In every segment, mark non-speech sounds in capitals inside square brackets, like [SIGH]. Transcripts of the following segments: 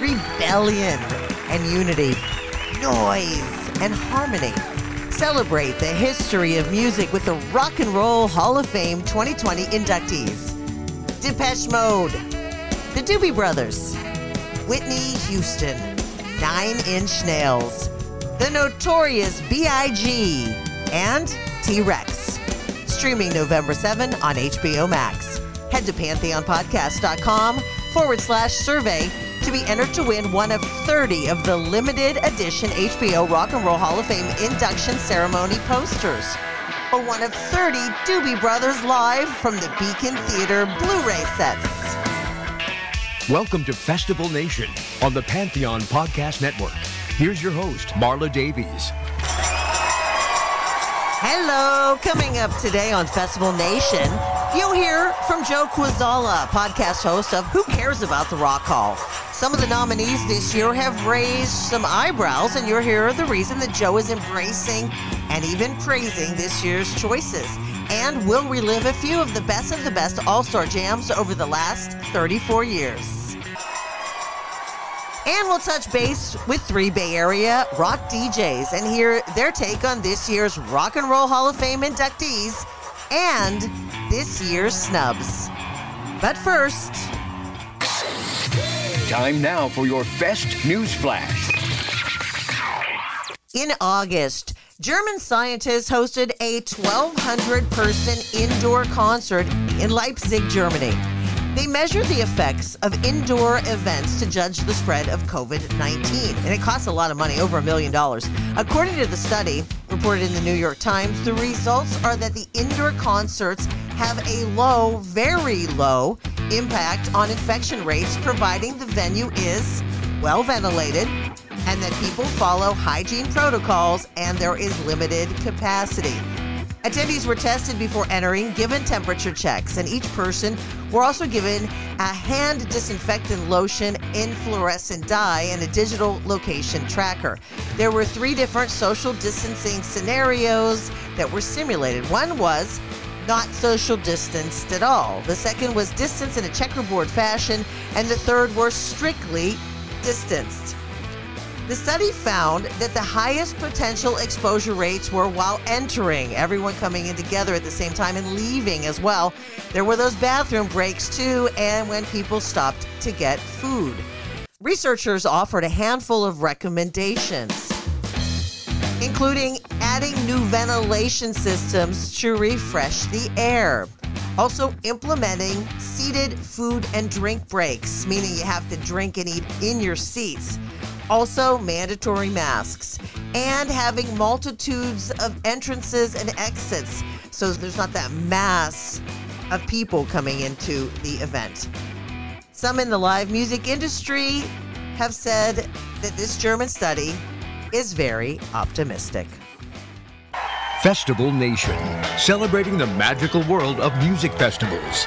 rebellion and unity, noise and harmony. Celebrate the history of music with the Rock and Roll Hall of Fame 2020 inductees. Depeche Mode, the Doobie Brothers, Whitney Houston, Nine Inch Nails, the Notorious B.I.G., and T Rex. Streaming November 7 on HBO Max. Head to pantheonpodcast.com forward slash survey to be entered to win one of 30 of the limited edition HBO Rock and Roll Hall of Fame induction ceremony posters. Or one of 30 Doobie Brothers live from the Beacon Theater Blu ray sets. Welcome to Festival Nation on the Pantheon Podcast Network. Here's your host, Marla Davies. Hello, coming up today on Festival Nation, you'll hear from Joe Quazala, podcast host of Who Cares About the Rock Hall. Some of the nominees this year have raised some eyebrows, and you'll hear the reason that Joe is embracing and even praising this year's choices. And we'll relive a few of the best of the best All Star jams over the last 34 years. And we'll touch base with three Bay Area rock DJs and hear their take on this year's Rock and Roll Hall of Fame inductees and this year's snubs. But first, Time now for your Fest News Flash. in August, German scientists hosted a 1,200 person indoor concert in Leipzig, Germany. They measured the effects of indoor events to judge the spread of COVID 19, and it costs a lot of money, over a million dollars. According to the study reported in the New York Times, the results are that the indoor concerts have a low, very low impact on infection rates, providing the venue is well ventilated and that people follow hygiene protocols and there is limited capacity. Attendees were tested before entering, given temperature checks, and each person were also given a hand disinfectant lotion, in fluorescent dye, and a digital location tracker. There were three different social distancing scenarios that were simulated. One was not social distanced at all. The second was distance in a checkerboard fashion, and the third were strictly distanced. The study found that the highest potential exposure rates were while entering, everyone coming in together at the same time and leaving as well. There were those bathroom breaks too, and when people stopped to get food. Researchers offered a handful of recommendations, including adding new ventilation systems to refresh the air. Also, implementing seated food and drink breaks, meaning you have to drink and eat in your seats also mandatory masks, and having multitudes of entrances and exits so there's not that mass of people coming into the event. Some in the live music industry have said that this German study is very optimistic. Festival Nation, celebrating the magical world of music festivals.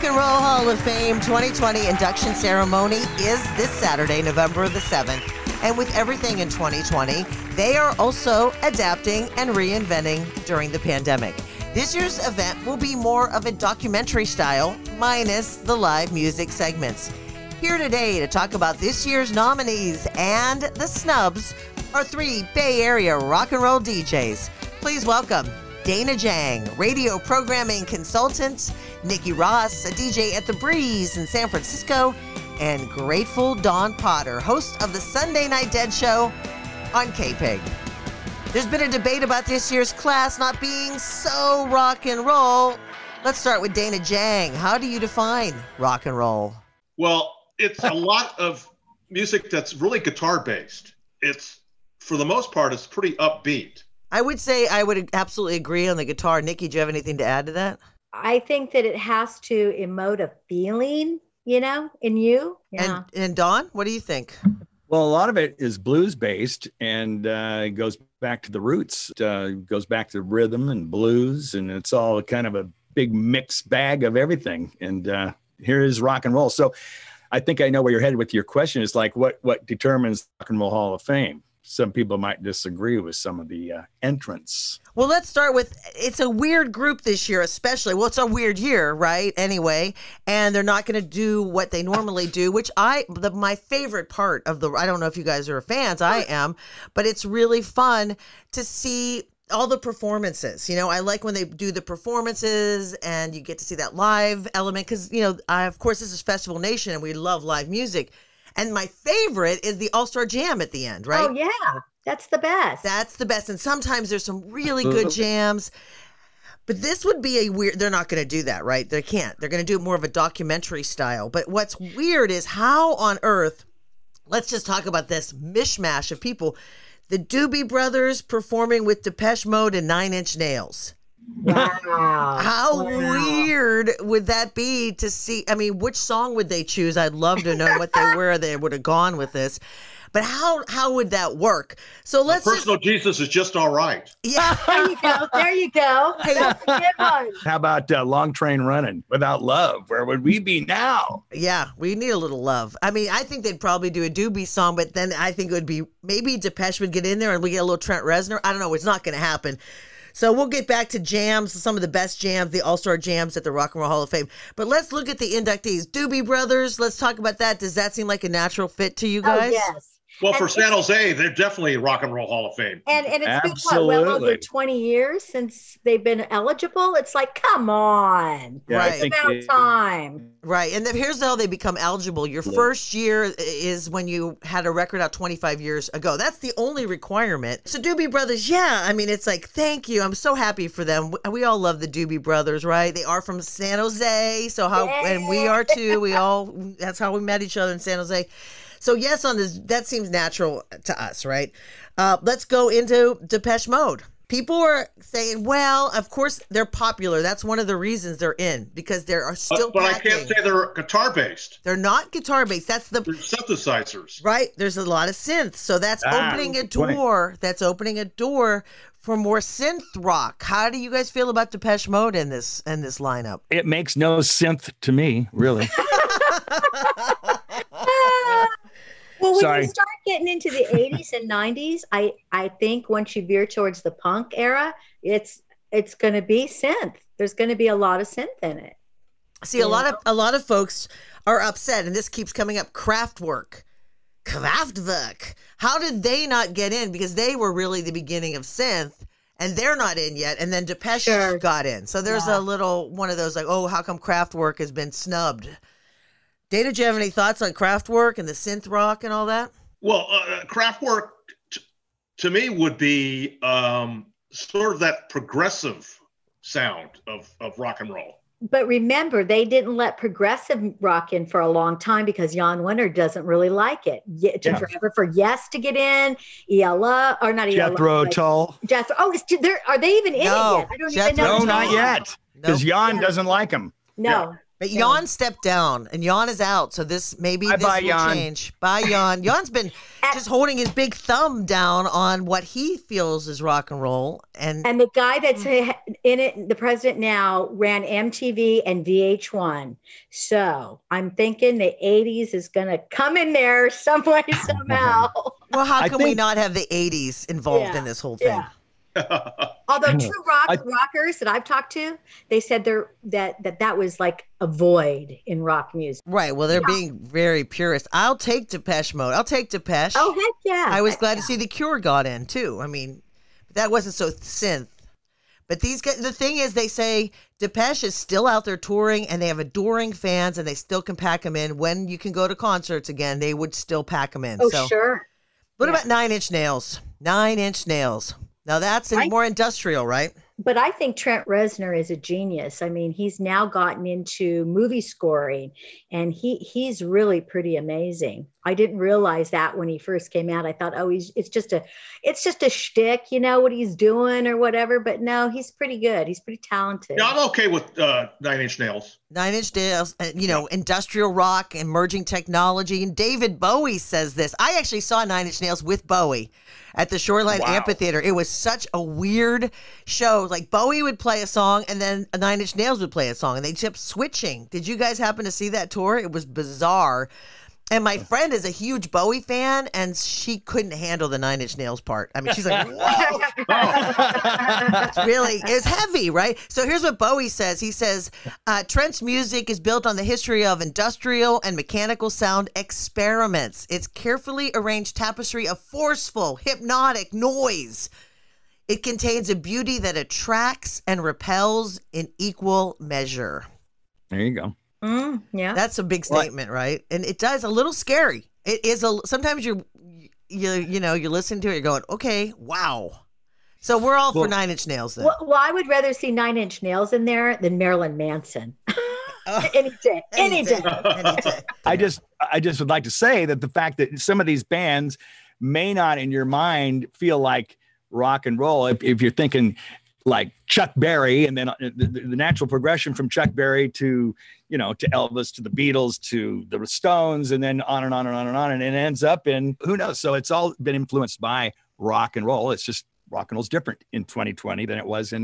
Rock and Roll Hall of Fame 2020 induction ceremony is this Saturday, November the 7th. And with everything in 2020, they are also adapting and reinventing during the pandemic. This year's event will be more of a documentary style, minus the live music segments. Here today to talk about this year's nominees and the snubs are three Bay Area rock and roll DJs. Please welcome Dana Jang, radio programming consultant, Nikki Ross, a DJ at The Breeze in San Francisco, and grateful Dawn Potter, host of the Sunday Night Dead Show on KPIG. There's been a debate about this year's class not being so rock and roll. Let's start with Dana Jang. How do you define rock and roll? Well, it's a lot of music that's really guitar based. It's, for the most part, it's pretty upbeat. I would say I would absolutely agree on the guitar. Nikki, do you have anything to add to that? I think that it has to emote a feeling, you know, in you. Yeah. And, and Don, what do you think? Well, a lot of it is blues based and uh, goes back to the roots, uh, goes back to rhythm and blues, and it's all kind of a big mixed bag of everything. And uh, here is rock and roll. So I think I know where you're headed with your question. Is like what what determines Rock and Roll Hall of Fame? Some people might disagree with some of the uh, entrants. Well, let's start with it's a weird group this year, especially. Well, it's a weird year, right? Anyway, and they're not going to do what they normally do, which I the my favorite part of the I don't know if you guys are fans, I am, but it's really fun to see all the performances. You know, I like when they do the performances and you get to see that live element because you know, I, of course, this is Festival Nation and we love live music and my favorite is the All Star Jam at the end, right? Oh, yeah. That's the best. That's the best. And sometimes there's some really good mm-hmm. jams. But this would be a weird, they're not going to do that, right? They can't. They're going to do more of a documentary style. But what's weird is how on earth, let's just talk about this mishmash of people. The Doobie Brothers performing with Depeche Mode and Nine Inch Nails. Wow. How wow. weird would that be to see? I mean, which song would they choose? I'd love to know what they [LAUGHS] where they would have gone with this. But how how would that work? So let's A personal just, Jesus is just all right. [LAUGHS] Yeah, [LAUGHS] there you go. There you go. How about uh, long train running without love? Where would we be now? Yeah, we need a little love. I mean, I think they'd probably do a Doobie song, but then I think it would be maybe Depeche would get in there and we get a little Trent Reznor. I don't know. It's not going to happen. So we'll get back to jams, some of the best jams, the All Star jams at the Rock and Roll Hall of Fame. But let's look at the inductees. Doobie Brothers, let's talk about that. Does that seem like a natural fit to you oh, guys? Oh, yes. Well, and, for San Jose, they're definitely Rock and Roll Hall of Fame. And and it's Absolutely. been what, well over twenty years since they've been eligible. It's like, come on, yeah, right? It's about time, right? And then here's how they become eligible. Your yeah. first year is when you had a record out twenty five years ago. That's the only requirement. So Doobie Brothers, yeah, I mean, it's like, thank you. I'm so happy for them. We all love the Doobie Brothers, right? They are from San Jose, so how yeah. and we are too. We all that's how we met each other in San Jose. So yes, on this that seems natural to us, right? Uh, let's go into Depeche Mode. People are saying, well, of course they're popular. That's one of the reasons they're in because there are still. But, but I can't say they're guitar based. They're not guitar based. That's the they're synthesizers. Right. There's a lot of synths, so that's ah, opening a door. That's opening a door for more synth rock. How do you guys feel about Depeche Mode in this in this lineup? It makes no synth to me, really. [LAUGHS] Well, when Sorry. you start getting into the 80s and 90s, I I think once you veer towards the punk era, it's it's going to be synth. There's going to be a lot of synth in it. See, a lot of a lot of folks are upset, and this keeps coming up. Kraftwerk, Kraftwerk. How did they not get in? Because they were really the beginning of synth, and they're not in yet. And then Depeche sure. got in. So there's yeah. a little one of those like, oh, how come Kraftwerk has been snubbed? Dana, do you have any thoughts on Kraftwerk and the synth rock and all that? Well, uh, Kraftwerk t- to me would be um, sort of that progressive sound of, of rock and roll. But remember, they didn't let progressive rock in for a long time because Jan Wenner doesn't really like it. It took yeah. forever for Yes to get in, ELA or not ELA. Jethro like, Tull. Jethro. Oh, there are they even in no, it yet? I don't Jethro, even know. No, not yet. Because nope. Jan yeah. doesn't like them. No. Yeah. But Jan stepped down, and Jan is out. So this maybe bye this bye, will Jan. change. Bye, Jan. [LAUGHS] Jan's been just holding his big thumb down on what he feels is rock and roll, and and the guy that's in it, the president now, ran MTV and VH1. So I'm thinking the '80s is going to come in there [LAUGHS] some way [LAUGHS] somehow. well, how can think, we not have the '80s involved yeah, in this whole thing? Yeah. Although [LAUGHS] true rock I, rockers that I've talked to, they said they're that that that was like a void in rock music. Right. Well, they're yeah. being very purist. I'll take Depeche Mode. I'll take Depeche. Oh heck yeah! I was heck glad yeah. to see the Cure got in too. I mean, that wasn't so synth. But these guys, the thing is, they say Depeche is still out there touring, and they have adoring fans, and they still can pack them in. When you can go to concerts again, they would still pack them in. Oh, so, sure. what Yeah. about Nine Inch Nails? Nine Inch Nails. Now that's I- more industrial, right? But I think Trent Reznor is a genius. I mean, he's now gotten into movie scoring and he he's really pretty amazing. I didn't realize that when he first came out. I thought, oh, he's it's just a it's just a shtick, you know, what he's doing or whatever. But no, he's pretty good. He's pretty talented. Yeah, I'm okay with uh, Nine Inch Nails. Nine Inch Nails, uh, you know, industrial rock, emerging technology. And David Bowie says this. I actually saw Nine Inch Nails with Bowie at the Shoreline Wow. Amphitheater. It was such a weird show. Like Bowie would play a song and then Nine Inch Nails would play a song and they kept switching. Did you guys happen to see that tour? It was bizarre. And my friend is a huge Bowie fan, and she couldn't handle the Nine Inch Nails part. I mean, she's like, [LAUGHS] "Whoa, it's really is heavy, right? So here's what Bowie says. He says, uh, Trent's music is built on the history of industrial and mechanical sound experiments. It's carefully arranged tapestry of forceful, hypnotic noise. It contains a beauty that attracts and repels in equal measure. There you go. Mm, yeah. That's a big Right. statement, right? And it does a little scary. It is a sometimes you're you you know you're listening to it, you're going, okay, wow. So we're all for Nine Inch Nails then. well, well, I would rather see Nine Inch Nails in there than Marilyn Manson. [LAUGHS] any [LAUGHS] day, any day. Any [LAUGHS] day. I just I just would like to say that the fact that some of these bands may not in your mind feel like rock and roll if, if you're thinking like Chuck Berry and then uh, the, the, the natural progression from Chuck Berry to you know to Elvis to the Beatles to the Stones and then on and on and on and on and it ends up in who knows so it's all been influenced by rock and roll it's just rock and roll's different in 2020 than it was in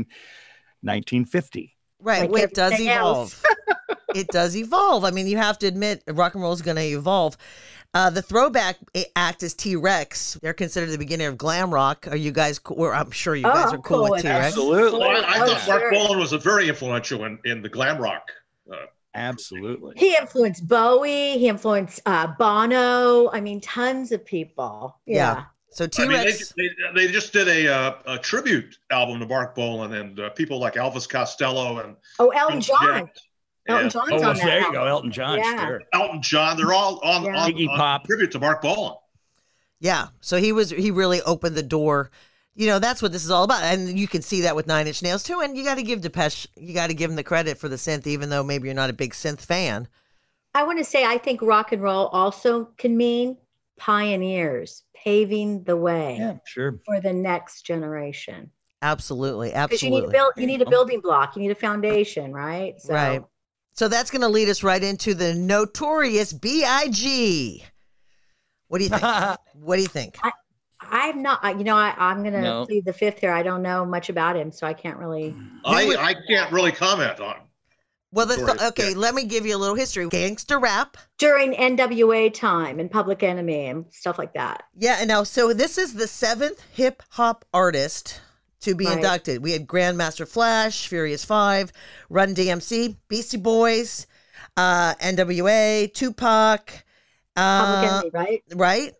1950 Right. Like well, it does evolve. it does evolve. I mean, you have to admit, rock and roll is going to evolve. Uh, the throwback act is T Rex. They're considered the beginning of glam rock. Are you guys? cool? Or I'm sure you Oh, guys are cool cool with with T Rex. absolutely Well, I, I Oh, thought Mark sure. Bolan was a very influential in, in the glam rock. Uh, absolutely He influenced Bowie. He influenced uh, Bono. I mean, tons of people. Yeah. Yeah. So I T mean, they, Rex. they, they just did a, uh, a tribute album to Marc Bolan and uh, people like Elvis Costello and Oh, Elton John. Jack. Elton Yeah. John's oh on well, that. there you go Elton John Yeah. sure Elton John. They're all on, Yeah. on, Iggy on Pop. tribute to Marc Bolan. Yeah. So he was. He really opened the door. You know, that's what this is all about, and you can see that with Nine Inch Nails too. And you got to give Depeche. You got to give him the credit for the synth, even though maybe you're not a big synth fan. I want to say I think rock and roll also can mean pioneers paving the way yeah sure for the next generation. Absolutely. Because you need Absolutely. to build, you need a building block, you need a foundation, right? So, Right. So that's going to lead us right into the notorious B.I.G. What do you think? [LAUGHS] what do you think? I'm not, you know, I, I'm going to No. plead the fifth here. I don't know much about him, so I can't really. I, would- I can't really comment on. Well, the Notorious, okay, yeah. let me give you a little history. Gangster rap. During NWA time and Public Enemy and stuff like that. Yeah, and now so this is the seventh hip hop artist to be Right. inducted. We had Grandmaster Flash, Furious Five, Run DMC, Beastie Boys, uh, NWA, Tupac, Public uh, Enemy, right? right,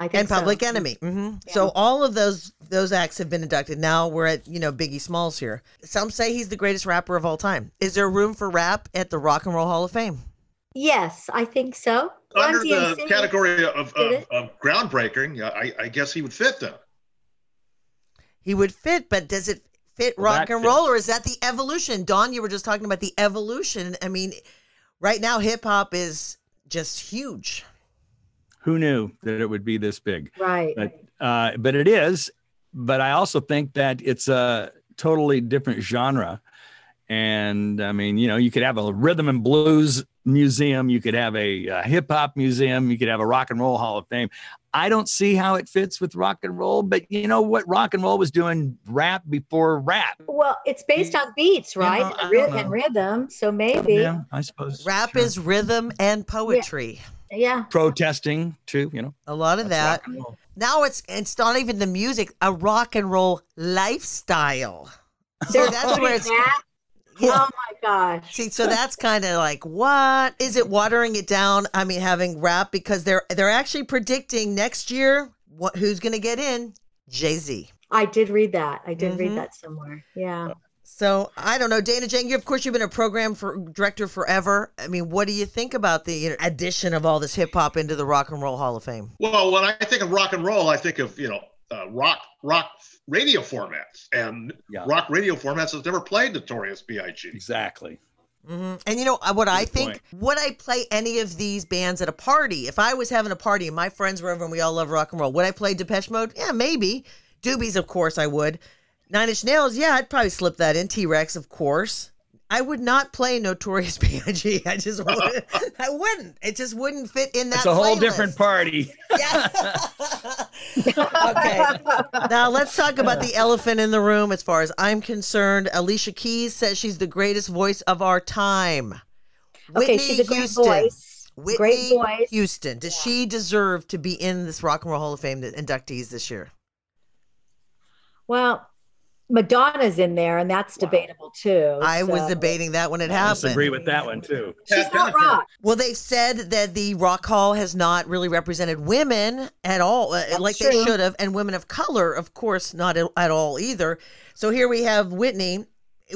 I think and so. Public Enemy. hmm So all of those those acts have been inducted. Now we're at you know Biggie Smalls here. Some say he's the greatest rapper of all time. Is there room for rap at the Rock and Roll Hall of Fame? Yes, I think so. Run Under the category of, of, of groundbreaking, yeah, I, I guess he would fit then. He would fit, but does it fit Well, rock that and roll, fits. or is that the evolution? Dawn, you were just talking about the evolution. I mean, right now hip hop is just huge. who knew that it would be this big Right. but uh, but it is. But I also think that it's a totally different genre. And I mean, you know, you could have a rhythm and blues museum, you could have a, uh hip hop museum, you could have a rock and roll hall of fame. I don't see how it fits with rock and roll, but you know what? Rock and roll was doing rap before rap. Well, it's based on beats, You know, right? I and, know. and rhythm. So maybe, Yeah, I suppose. Rap Sure. is rhythm and poetry. yeah. protesting too, you know. A lot of That's that. rock and roll. Now it's it's not even the music, a rock and roll lifestyle. So that's where it's that- yeah. Oh my gosh. See, so that's kind of like what is it watering it down? I mean, having rap because they're they're actually predicting next year what who's going to get in Jay Z. I did read that. I did mm-hmm. read that somewhere. Yeah. So I don't know, Dana Jang. You, of course, you've been a program for director forever. I mean, what do you think about the you know, addition of all this hip hop into the Rock and Roll Hall of Fame? Well, when I think of rock and roll, I think of you know uh, rock rock radio formats, and yeah. rock radio formats has never played Notorious B.I.G. Exactly. Mm-hmm. And you know uh, what Good I think? Point. Would I play any of these bands at a party? If I was having a party and my friends were over and we all love rock and roll, would I play Depeche Mode? Yeah, maybe. Doobies, of course, I would. Nine Inch Nails, yeah, I'd probably slip that in. T Rex, of course. I would not play Notorious [LAUGHS] B.I.G. I just [LAUGHS] wouldn't. I wouldn't. It just wouldn't fit in that. It's a whole playlist. different party. [LAUGHS] Yeah. okay. Now let's talk about the elephant in the room. As far as I'm concerned, Alicia Keys says she's the greatest voice of our time. Whitney okay, she's a great Houston. voice. Whitney great voice. Houston. Does yeah. she deserve to be in this Rock and Roll Hall of Fame inductees this year? Well, Madonna's in there, and that's wow. debatable too. I so. was debating that when it I happened. I agree with that one too. She's not rock. Well, they've said that the Rock Hall has not really represented women at all, uh, that's like true. they should have, and women of color, of course, not at all either. So here we have Whitney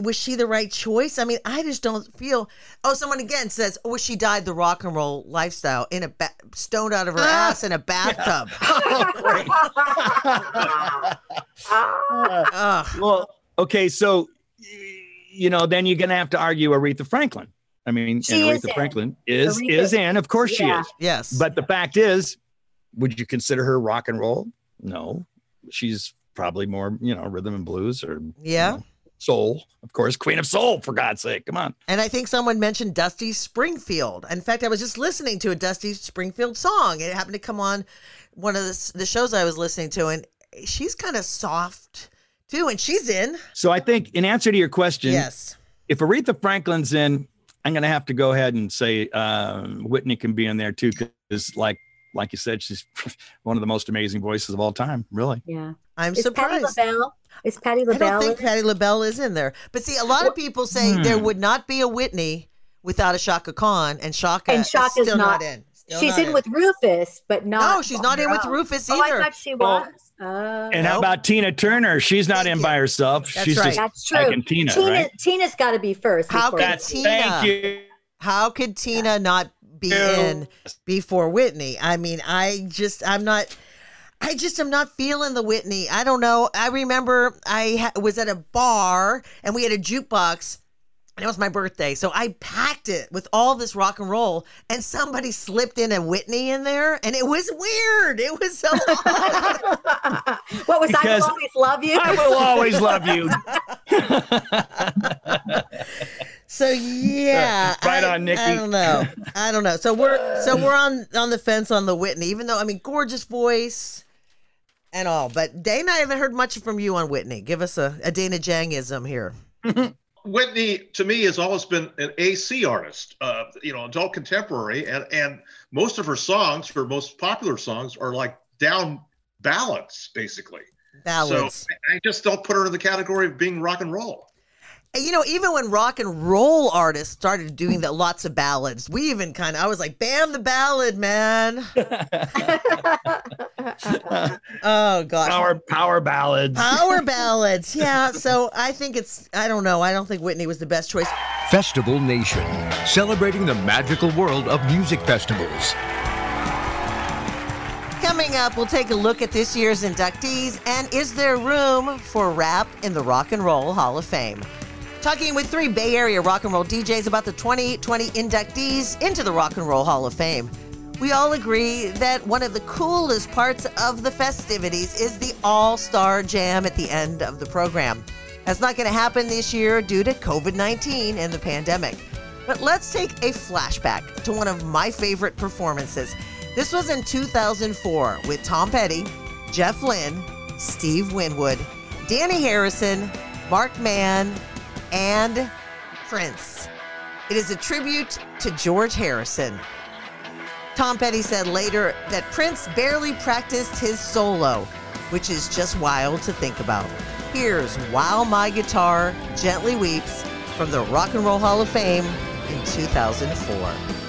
was she the right choice? I mean, I just don't feel. Oh, someone again says, "Oh, she died the rock and roll lifestyle in a ba- stoned out of her ah, ass in a bathtub." [LAUGHS] Yeah. [LAUGHS] well, okay, so you know, then you're gonna have to argue Aretha Franklin. I mean, Aretha Franklin is Aretha. is in. Of course, yeah. she is. Yes, but the fact is, would you consider her rock and roll? No, she's probably more, you know, rhythm and blues or yeah. You know, soul, of course, Queen of Soul, for God's sake. Come on. And I think someone mentioned Dusty Springfield. In fact, I was just listening to a Dusty Springfield song. It happened to come on one of the, the shows I was listening to, and she's kind of soft too, and she's in. So I think, in answer to your question, yes, if Aretha Franklin's in, I'm going to have to go ahead and say um, Whitney can be in there too, because like like you said, she's [LAUGHS] one of the most amazing voices of all time. Really. Yeah. I'm Is surprised. Patti LaBelle? Is Patti LaBelle? I don't think Patti LaBelle is in there. But see, a lot of people say hmm. there would not be a Whitney without a Chaka Khan, and Chaka and Chaka's is still not, not in. Still she's not in, in, with Rufus, but not. No, she's not in with Rufus either. Oh, I thought she was. Uh, and how about Tina Turner? She's not in by herself. That's she's right. just That's true. Tina, Tina right? Tina's got to be first. How could Tina? Thank you. How could Tina not be in before Whitney? I mean, I just, I'm not. I just am not feeling the Whitney. I don't know. I remember I ha- was at a bar and we had a jukebox and it was my birthday. So I packed it with all this rock and roll and somebody slipped in a Whitney in there and it was weird. It was so [LAUGHS] What was because I will always love you? I will always love you. [LAUGHS] so yeah, right I, on, Nikki. I don't know. I don't know. So we're so we're on on the fence on the Whitney, even though I mean, gorgeous voice and all. But Dana, I haven't heard much from you on Whitney. Give us a, a Dana Jangism here. [LAUGHS] Whitney, to me, has always been an AC artist, uh, you know, adult contemporary, and and most of her songs, her most popular songs, are like down ballads, basically. Ballads. So I just don't put her in the category of being rock and roll you know, even when rock and roll artists started doing the lots of ballads, we even kind of I was like, "Bam the ballad, man!" [LAUGHS] oh gosh, power power ballads, power [LAUGHS] ballads. Yeah, so I think it's I don't know. I don't think Whitney was the best choice. Festival Nation, celebrating the magical world of music festivals. Coming up, we'll take a look at this year's inductees and is there room for rap in the Rock and Roll Hall of Fame? Talking with three Bay Area rock and roll DJs about the 2020 inductees into the Rock and Roll Hall of Fame. We all agree that one of the coolest parts of the festivities is the All Star Jam at the end of the program. That's not going to happen this year due to COVID 19 and the pandemic. But let's take a flashback to one of my favorite performances. This was in 2004 with Tom Petty, Jeff Lynne, Steve Winwood, Dhani Harrison, Marc Mann, and Prince. It is a tribute to George Harrison. Tom Petty said later that Prince barely practiced his solo, which is just wild to think about. Here's While My Guitar Gently Weeps from the Rock and Roll Hall of Fame in 2004.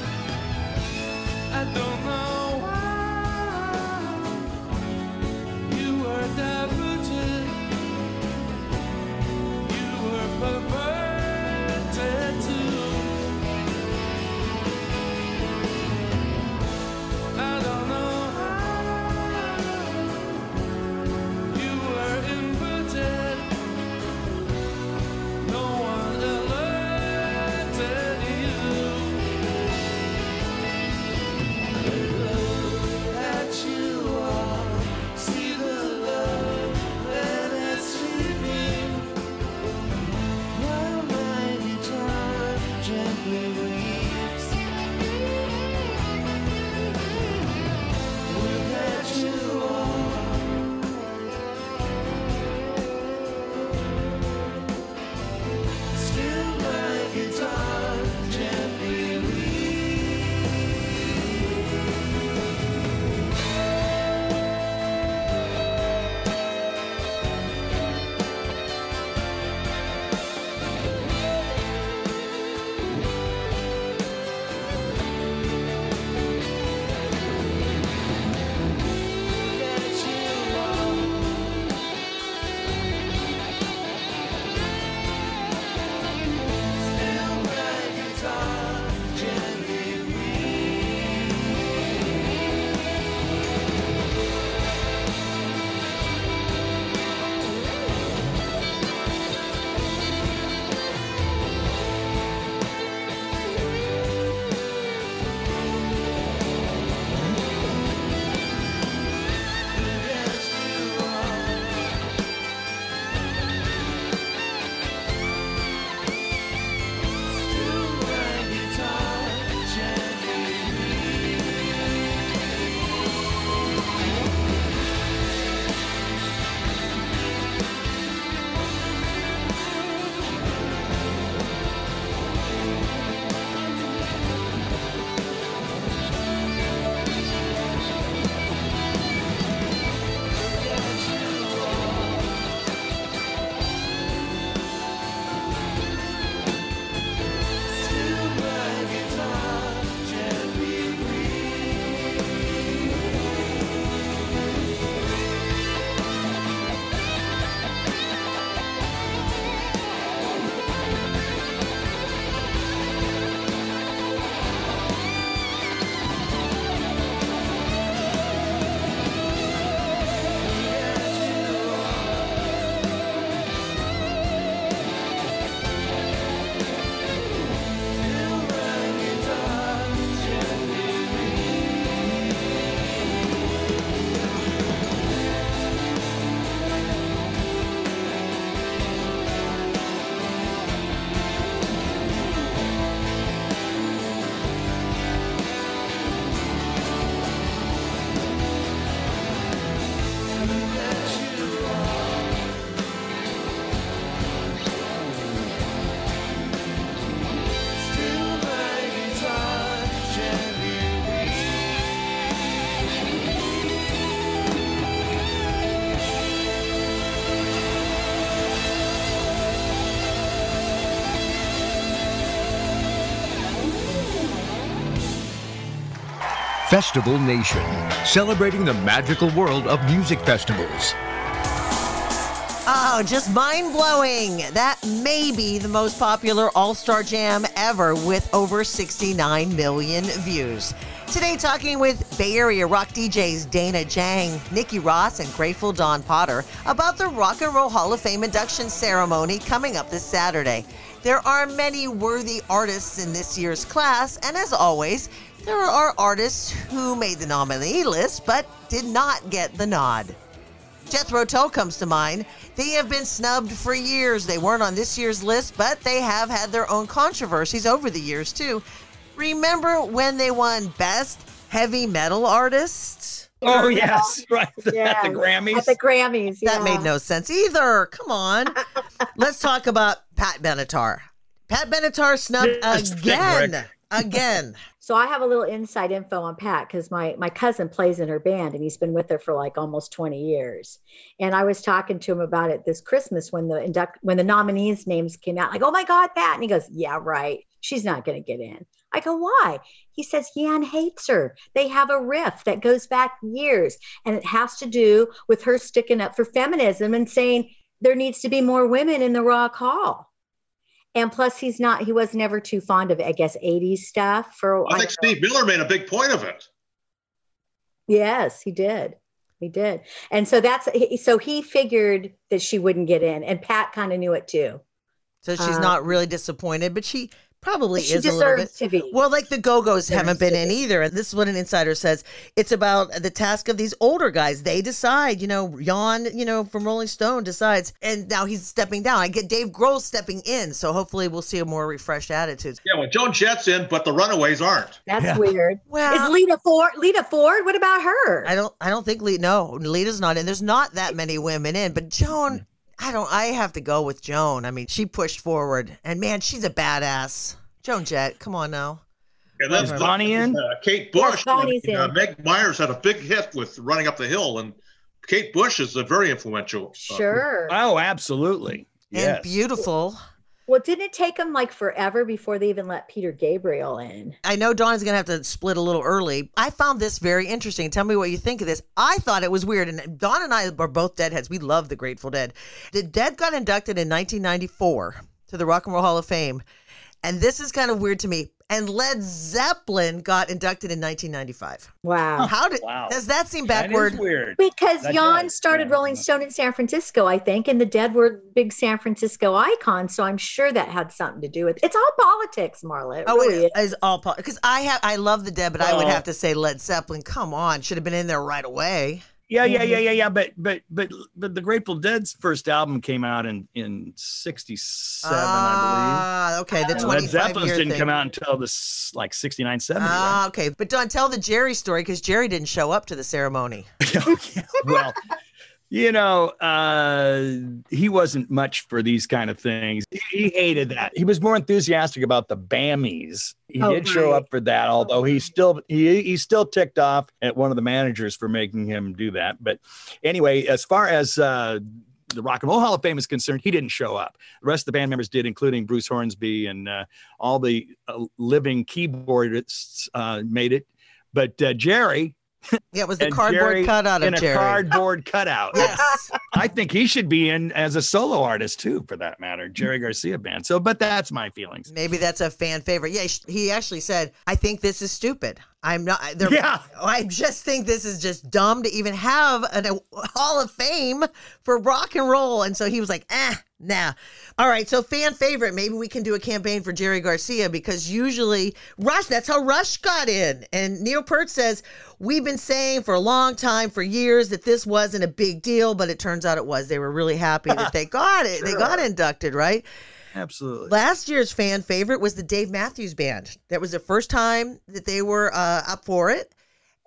Festival Nation, celebrating the magical world of music festivals. Oh, just mind blowing. That may be the most popular All Star Jam ever with over 69 million views. Today, talking with Bay Area rock DJs Dana Jang, Nikki Ross, and Grateful Dawn Potter about the Rock and Roll Hall of Fame induction ceremony coming up this Saturday. There are many worthy artists in this year's class, and as always, there are artists who made the nominee list but did not get the nod. Jethro Tull comes to mind. They have been snubbed for years. They weren't on this year's list, but they have had their own controversies over the years, too. Remember when they won Best Heavy Metal Artist? Oh yes, right [LAUGHS] Yeah. at the Grammys. At the Grammys. That made no sense either. Come on. [LAUGHS] Let's talk about Pat Benatar. Pat Benatar snubbed Just again. Again. [LAUGHS] So I have a little inside info on Pat because my my cousin plays in her band and he's been with her for like almost 20 years. And I was talking to him about it this Christmas when the induct when the nominees' names came out, like, oh my God, Pat. And he goes, Yeah, right. She's not gonna get in. I go, why? He says Jan hates her. They have a riff that goes back years, and it has to do with her sticking up for feminism and saying there needs to be more women in the rock hall. And plus, he's not, he was never too fond of, I guess, 80s stuff. For I think Steve Miller made a big point of it. Yes, he did. He did. And so that's, so he figured that she wouldn't get in, and Pat kind of knew it too. So she's Uh, not really disappointed, but she probably She is a little bit. deserves to be. Well, like the Go Go's haven't been in be. either. And this is what an insider says. It's about the task of these older guys. They decide, you know, Jan, you know, from Rolling Stone decides, and now he's stepping down. I get Dave Grohl stepping in. So hopefully we'll see a more refreshed attitude. Yeah, well, Joan Jett's in, but the Runaways aren't. That's Yeah. weird. Well- Is Lita Ford, Lita Ford, what about her? I don't I don't think Lita no, Lita's not in. There's not that many women in, but Joan, I don't I have to go with Joan. I mean, she pushed forward and man, she's a badass. Joan Jett, come on now. And then Is Bonnie in? Uh, Kate Yes, Bush. Bonnie's uh, in. Meg Myers had a big hit with Running Up the Hill, and Kate Bush is a very influential. uh, Sure. Oh, absolutely. Yes. And beautiful. Well, didn't it take them like forever before they even let Peter Gabriel in? I know Dawn's gonna have to split a little early. I found this very interesting. Tell me what you think of this. I thought it was weird, and Dawn and I are both Deadheads. We love the Grateful Dead. The Dead got inducted in 1994 to the Rock and Roll Hall of Fame, and this is kind of weird to me. And Led Zeppelin got inducted in 1995. Wow. How did Wow. does that seem That is backward? weird. Because That Jan does, started yeah. Rolling Stone in San Francisco, I think, and the Dead were big San Francisco icons. So I'm sure that had something to do with it. It's all politics, Marla. It Oh, really it is all politics. because I have I love the Dead, but I would have to say Led Zeppelin. Come on, should have been in there right away. Yeah, yeah, yeah, yeah, yeah. But but but but the Grateful Dead's first album came out in in '67, I believe. Ah, okay, the believe. And 25 Led Zeppelin's year didn't thing. come out until this like 69, 70. Ah, okay. But don't tell the Jerry story because Jerry didn't show up to the ceremony. [LAUGHS] well, you know, uh, he wasn't much for these kind of things. He, hated that. He was more enthusiastic about the Bammies. He Oh, did show right. up for that, although he still he he still ticked off at one of the managers for making him do that. But anyway, as far as uh, the Rock and Roll Hall of Fame is concerned, he didn't show up. The rest of the band members did, including Bruce Hornsby and uh, all the uh, living keyboardists uh, made it. But uh, Jerry [LAUGHS] Yeah, it was the and cardboard Jerry cutout in of a Jerry. cardboard cutout. [LAUGHS] Yes. I think he should be in as a solo artist too, for that matter. Jerry Garcia band. So, but that's my feelings. Maybe that's a fan favorite. Yeah, he actually said, "I think this is stupid. I'm not. Yeah. I just think this is just dumb to even have an, a Hall of Fame for rock and roll." And so he was like, "Ah, nah." All right, so fan favorite. Maybe we can do a campaign for Jerry Garcia because usually Rush. That's how Rush got in. And Neil Peart says we've been saying for a long time, for years, that this wasn't a big deal, but it turns out it was. They were really happy that they [LAUGHS] got it. They got inducted, right? Absolutely. Last year's fan favorite was the Dave Matthews Band. That was the first time that they were uh, up for it,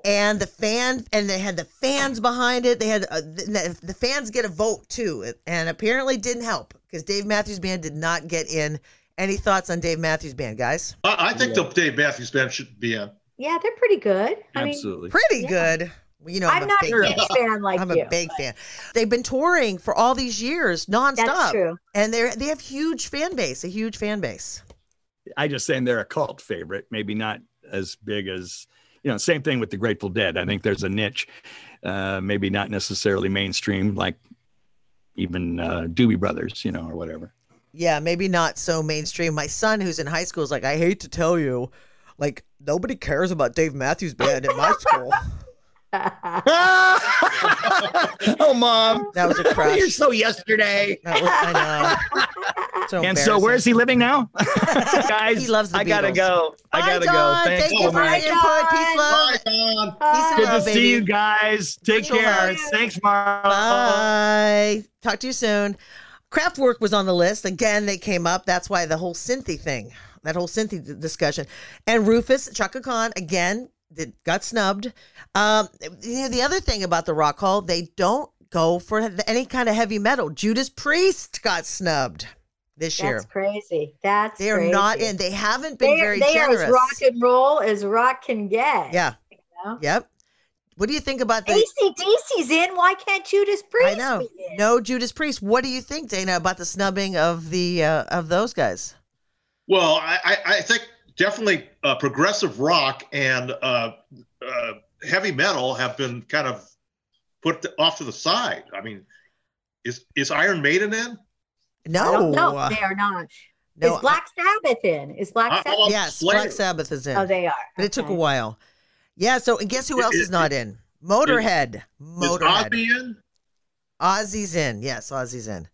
and the fan and they had the fans behind it. They had uh, the, the fans get a vote too, and apparently didn't help because Dave Matthews Band did not get in. Any thoughts on Dave Matthews Band, guys? I, I think the Dave Matthews Band should be in. Yeah, they're pretty good. I mean, Absolutely. Pretty Yeah. good. Well, You know, I'm, I'm a not big a fan. big fan like I'm you. a big fan. They've been touring for all these years, nonstop, That's true. and they are they have huge fan base, a huge fan base. I just saying they're a cult favorite, maybe not as big as you know, same thing with the Grateful Dead. I think there's a niche, uh, maybe not necessarily mainstream, like even uh, Doobie Brothers, you know, or whatever. Yeah, maybe not so mainstream. My son, who's in high school, is like, I hate to tell you, like nobody cares about Dave Matthews Band at my [LAUGHS] school. [LAUGHS] oh, mom, that was a crush. You're so yesterday. That was, I know. [LAUGHS] So and so, where's he living now, [LAUGHS] guys? he loves the I gotta Beatles. go. I gotta Don. go. Thanks Thank so you for your input. Peace, love. Bye, Don. Peace and Good love, to baby. see you guys. Take Virtual care. hugs. Thanks, Marla. Bye. Talk to you soon. Kraftwerk was on the list. Again, they came up. That's why the whole synthy thing, that whole synthy d- discussion. And Rufus, Chaka Khan, again, did, got snubbed. Um, you know, the other thing about the Rock Hall, they don't go for any kind of heavy metal. Judas Priest got snubbed this year. That's crazy. That's They are crazy. not in. They haven't been They, are- very they are as rock and roll as rock can get. yeah. know? Yep. What do you think about the? ACDC's in. Why can't Judas Priest I know. be in? No Judas Priest. What do you think, Dana, about the snubbing of the uh, of those guys? Well, I, I, I think definitely uh, progressive rock and uh, uh, heavy metal have been kind of put off to the side. I mean, is is Iron Maiden in? No, no, don't. They are not. no. Is Black Sabbath in? Is Black Uh, Sabbath? yes, Slayer. Black Sabbath is in. oh, they are. but it took a while. Yeah. So, and guess who else Is- is not in? Motorhead. Is Motorhead. Ozzy in? Ozzy's in. Yes, Ozzy's in.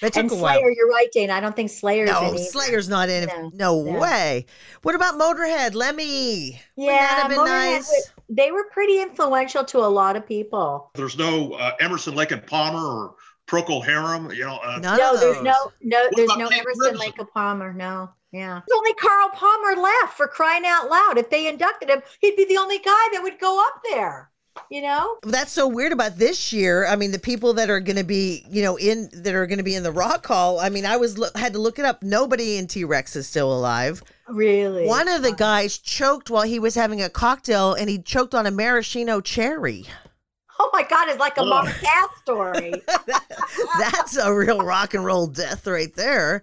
But it took And a Slayer, while. you're right, Dana. I don't think Slayer's No, in either. Slayer's not in. No, No, no. way. What about Motorhead? Lemmy. Wouldn't Yeah, that have been Motorhead nice? was- they were pretty influential to a lot of people. There's no uh, Emerson, Lake and Palmer or Procol Harum. You know, uh, None no, of there's those. no, no, there's no King Emerson, Crimson? Lake and Palmer. No, yeah. There's only Carl Palmer left for crying out loud. If they inducted him, he'd be the only guy that would go up there. You know? That's so weird about this year. I mean, the people that are going to be, you know, in that are going to be in the Rock Hall. I mean, I was lo- had to look it up. Nobody in T Rex is still alive. Really? One of the guys choked while he was having a cocktail, and he choked on a maraschino cherry. Oh my God! It's like a Oh. Mama Cass story. [LAUGHS] That's a real rock and roll death right there.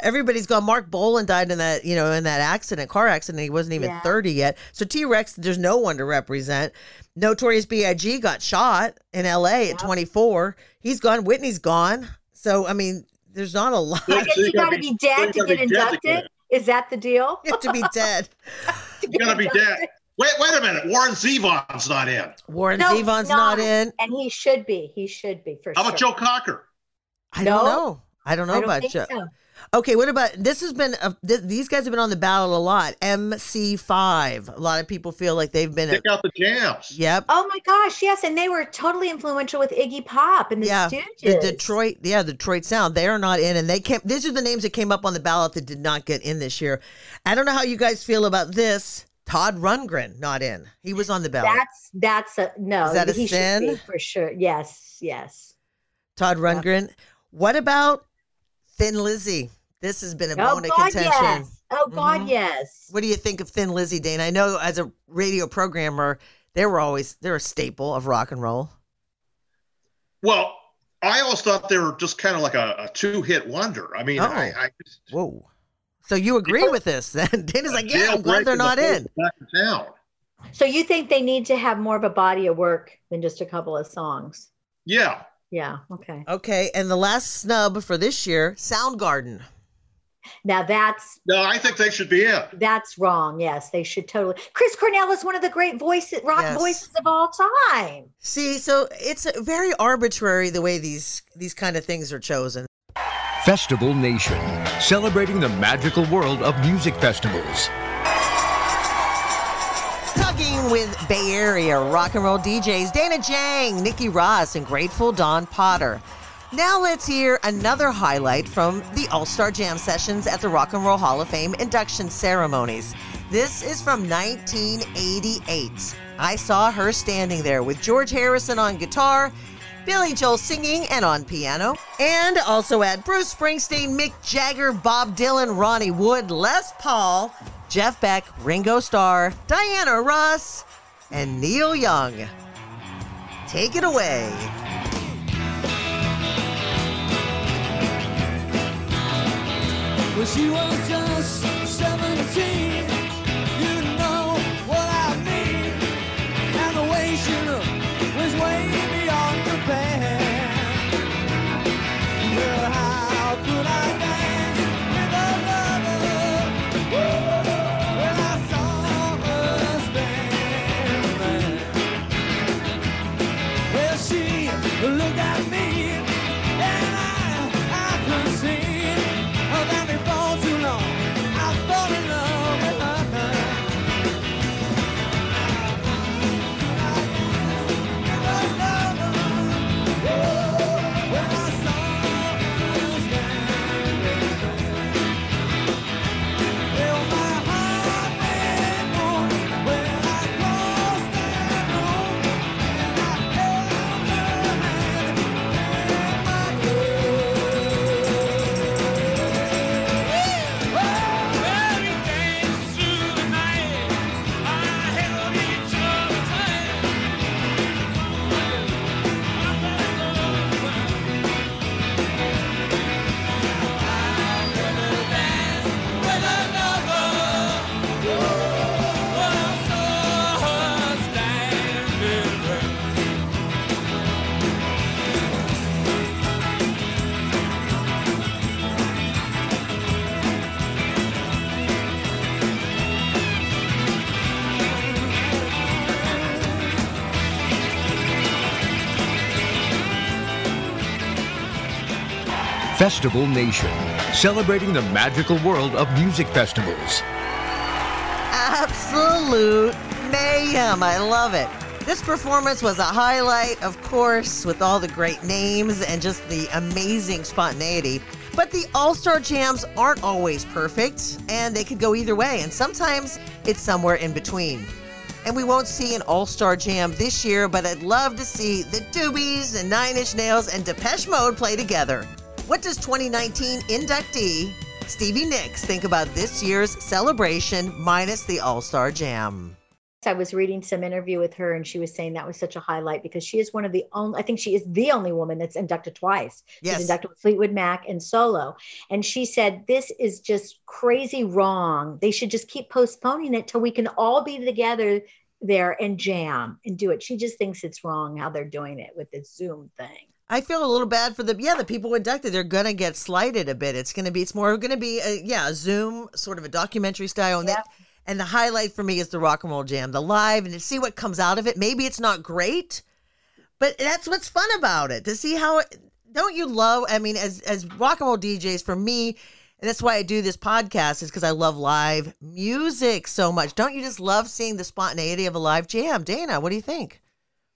Everybody's gone. Marc Bolan died in that, you know, in that accident, car accident. He wasn't even Yeah. 30 yet. So T Rex, there's no one to represent. Notorious B.I.G. got shot in L.A. at 24. He's gone. Whitney's gone. So, I mean, there's not a lot. I guess So you you gotta be- be dead so to get be dead to get inducted. Is that the deal? You have to be dead. [LAUGHS] you got to be dead. Wait, wait a minute. Warren Zevon's not in. Warren No, Zevon's not. not. in. And he should be. He should be for How sure. about Joe Cocker? I don't No. know. I don't know I don't about think Joe. so. Okay, what about this? Has been a, th- these guys have been on the ballot a lot. MC5. A lot of people feel like they've been. Kick out the jams. yep. Oh my gosh, yes, and they were totally influential with Iggy Pop and the yeah, Stooges. the Detroit, yeah, Detroit Sound. They are not in, and they came. These are the names that came up on the ballot that did not get in this year. I don't know how you guys feel about this. Todd Rundgren not in. He was on the ballot. That's that's a no. Is that a he sin? for sure. Yes, yes. Todd Rundgren. What about Thin Lizzy? This has been a Oh bone of God, contention. yes. Oh God, Mhm. yes. What do you think of Thin Lizzy, Dane? I know as a radio programmer, they were always they're a staple of rock and roll. Well, I always thought they were just kind of like a, a two-hit wonder. I mean, Oh. I, I just, Whoa. So you agree with this? Then [LAUGHS] Dana's like, yeah, I'm glad they're not in. Back in town. So you think they need to have more of a body of work than just a couple of songs? Yeah. Yeah. Okay. Okay, and the last snub for this year, Soundgarden. Now that's No, I think they should be in. that's wrong. Yes, they should totally. Chris Cornell is one of the great voices, rock Yes. voices of all time. See, so it's uh, very arbitrary the way these these kind of things are chosen. Festival Nation, celebrating the magical world of music festivals. Talking with Bay Area rock and roll DJs Dana Jang, Nikki Ross, and Grateful Dawn Potter. Now let's hear another highlight from the All Star Jam sessions at the Rock and Roll Hall of Fame induction ceremonies. This is from 1988. I saw her standing there with George Harrison on guitar, Billy Joel singing and on piano, and also at Bruce Springsteen, Mick Jagger, Bob Dylan, Ronnie Wood, Les Paul, Jeff Beck, Ringo Starr, Diana Ross, and Neil Young. Take it away. Well, she was just 17. Festival Nation, celebrating the magical world of music festivals. Absolute mayhem. I love it. This performance was a highlight, of course, with all the great names and just the amazing spontaneity. But the All Star Jams aren't always perfect, and they could go either way, and sometimes it's somewhere in between. And we won't see an All Star Jam this year, but I'd love to see the Doobies and Nine Inch Nails and Depeche Mode play together. What does 2019 inductee Stevie Nicks think about this year's celebration minus the All Star Jam? I was reading some interview with her and she was saying that was such a highlight because she is one of the only, I think she is the only woman that's inducted twice. Yes. She's inducted with Fleetwood Mac and solo. And she said, This is just crazy wrong. They should just keep postponing it till we can all be together there and jam and do it. She just thinks it's wrong how they're doing it with the Zoom thing. I feel a little bad for the yeah the people inducted. They're gonna get slighted a bit. It's gonna be it's more gonna be a, yeah a Zoom sort of a documentary style. And, that, and the highlight for me is the rock and roll jam, the live, and to see what comes out of it. Maybe it's not great, but that's what's fun about it. To see how it, don't you love? I mean, as as rock and roll DJs, for me, and that's why I do this podcast is because I love live music so much. Don't you just love seeing the spontaneity of a live jam, Dana? What do you think?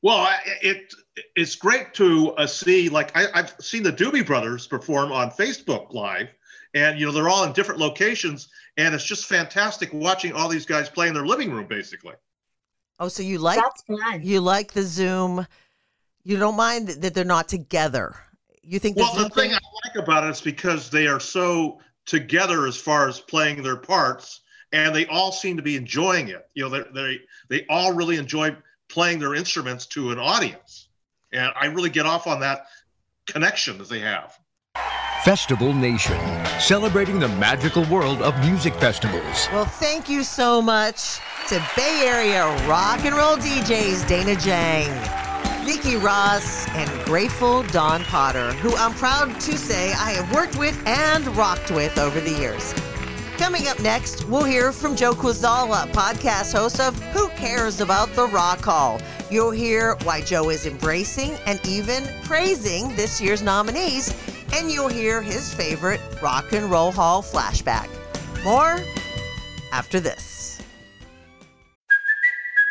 Well, it it's great to uh, see. Like I, I've seen the Doobie Brothers perform on Facebook Live, and you know they're all in different locations, and it's just fantastic watching all these guys play in their living room, basically. Oh, so you like That's fun. you like the Zoom? You don't mind that they're not together. You think the Well, Zoom the thing I like about it is because they are so together as far as playing their parts, and they all seem to be enjoying it. You know, they they they all really enjoy playing their instruments to an audience, and I really get off on that connection that they have. Festival Nation, celebrating the magical world of music festivals. Well, thank you so much to Bay Area rock and roll DJs Dana Jang, Nikki Ross, and grateful Dawn Potter, who I'm proud to say I have worked with and rocked with over the years. Coming up next, we'll hear from Joe Quazala, podcast host of Who Cares About the Rock Hall. You'll hear why Joe is embracing and even praising this year's nominees, and you'll hear his favorite Rock and Roll Hall flashback. More after this.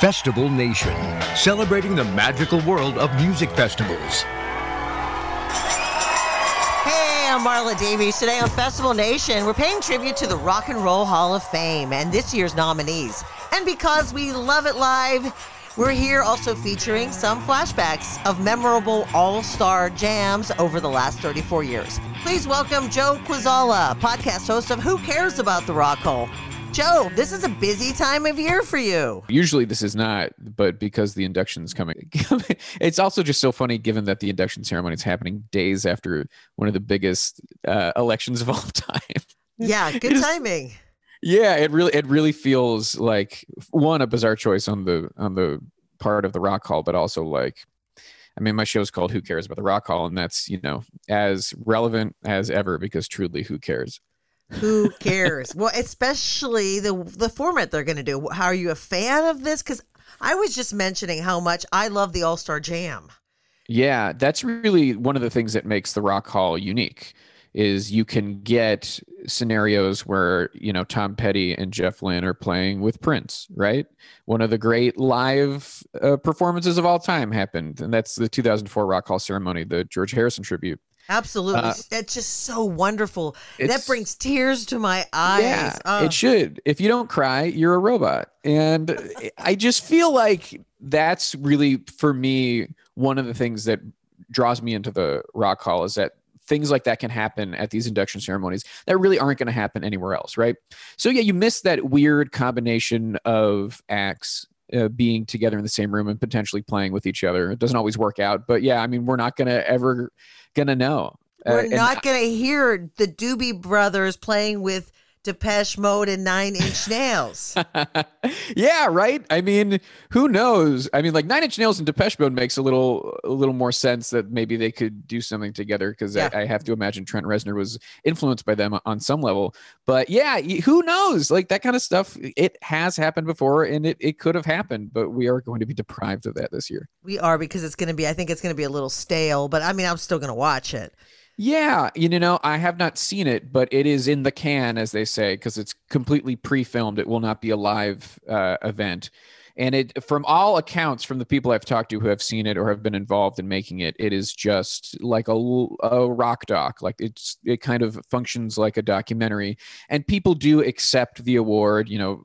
Festival Nation, celebrating the magical world of music festivals. Hey, I'm Marla Davies. Today on Festival Nation, we're paying tribute to the Rock and Roll Hall of Fame and this year's nominees. And because we love it live, we're here also featuring some flashbacks of memorable all star jams over the last 34 years. Please welcome Joe Quazala, podcast host of Who Cares About the Rock Hall. Joe, this is a busy time of year for you. Usually this is not, but because the induction's coming, [LAUGHS] it's also just so funny given that the induction ceremony is happening days after one of the biggest uh, elections of all [LAUGHS] time. Yeah, good It is- timing. Yeah, it really it really feels like one a bizarre choice on the on the part of the Rock Hall, but also like I mean my show's called Who Cares About the Rock Hall and that's, you know, as relevant as ever because truly who cares? Who cares? well, especially the the format they're going to do. How are you a fan of this? Because I was just mentioning how much I love the All Star Jam. Yeah, that's really one of the things that makes the Rock Hall unique is you can get scenarios where, you know, Tom Petty and Jeff Lynne are playing with Prince, right? One of the great live uh, performances of all time happened, and that's the 2004 Rock Hall ceremony, the George Harrison tribute. Absolutely, Uh, it's just so wonderful. That brings tears to my eyes. Yeah, Oh. it should. If you don't cry, you're a robot. And I just feel like that's really, for me, one of the things that draws me into the Rock Hall is that things like that can happen at these induction ceremonies that really aren't going to happen anywhere else, right? So, yeah, you miss that weird combination of acts. Uh, being together in the same room and potentially playing with each other. It doesn't always work out but yeah i mean we're not gonna ever gonna know. Uh, We're and not going to hear the Doobie Brothers playing with Depeche Mode and Nine Inch Nails. [LAUGHS] yeah, right. I mean, who knows? I mean, like Nine Inch Nails and Depeche Mode makes a little a little more sense that maybe they could do something together because Yeah. I, I have to imagine Trent Reznor was influenced by them on some level. But yeah, who knows? Like that kind of stuff, it has happened before, and it it could have happened, but we are going to be deprived of that this year. we are because it's going to be. I think it's going to be a little stale, but I mean, I'm still going to watch it. Yeah, you know, I have not seen it, but it is in the can, as they say, because it's completely pre-filmed. It will not be a live uh, event, and it, from all accounts, from the people I've talked to who have seen it or have been involved in making it, it is just like a rock doc. Like it's, it kind of functions like a documentary, and people do accept the award. You know,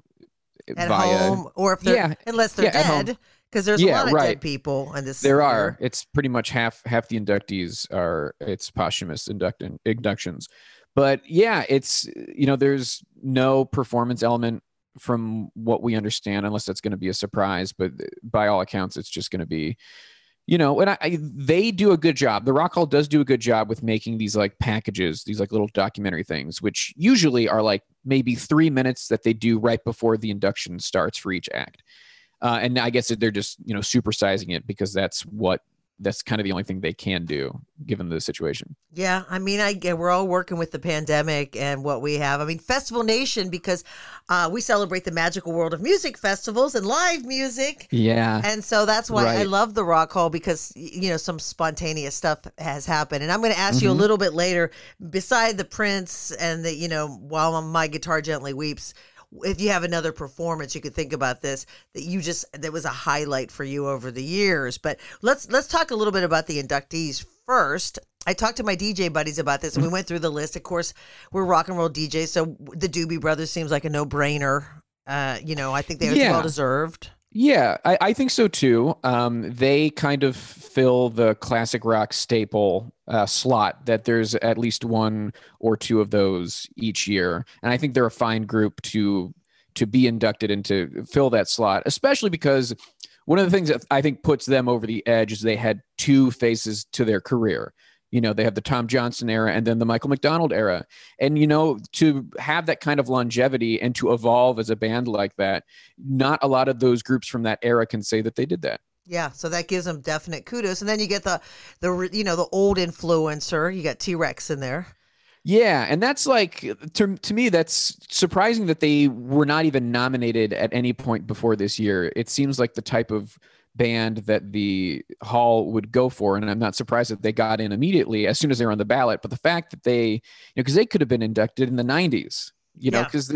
At via home, or if they're yeah, unless they're yeah, dead, because there's a Yeah, lot of right. dead people in this. There year. are. It's pretty much half half the inductees are it's posthumous induct inductions. But yeah, it's you know there's no performance element from what we understand unless that's going to be a surprise, but by all accounts it's just going to be you know, and I, I they do a good job. The Rock Hall does do a good job with making these like packages, these like little documentary things, which usually are like maybe three minutes that they do right before the induction starts for each act. Uh, and I guess they're just you know supersizing it because that's what that's kind of the only thing they can do given the situation. Yeah, I mean, I we're all working with the pandemic and what we have. I mean, Festival Nation because uh, we celebrate the magical world of music festivals and live music. Yeah. And so that's why I love the Rock Hall because you know some spontaneous stuff has happened. And I'm going to ask you a Mhm. little bit later, beside the Prince and the you know while my guitar gently weeps. If you have another performance, you could think about this that you just that was a highlight for you over the years. But let's let's talk a little bit about the inductees first. I talked to my DJ buddies about this, and we went through the list. Of course, we're rock and roll DJs, so the Doobie Brothers seems like a no brainer. Uh, you know, I think they're Yeah. well deserved. Yeah, I, I think so too. Um, they kind of fill the classic rock staple uh, slot that there's at least one or two of those each year, and I think they're a fine group to to be inducted and to fill that slot, especially because one of the things that I think puts them over the edge is they had two phases to their career. You know, they have the Tom Johnston era and then the Michael McDonald era. And, you know, to have that kind of longevity and to evolve as a band like that, not a lot of those groups from that era can say that they did that. Yeah, so that gives them definite kudos, and then you get the the you know the old influencer. You got T Rex in there. Yeah, and that's like to, to me that's surprising that they were not even nominated at any point before this year. It seems like the type of band that the hall would go for and I'm not surprised that they got in immediately as soon as they were on the ballot, but the fact that they you know cuz they could have been inducted in the 90s. You know, Yeah. because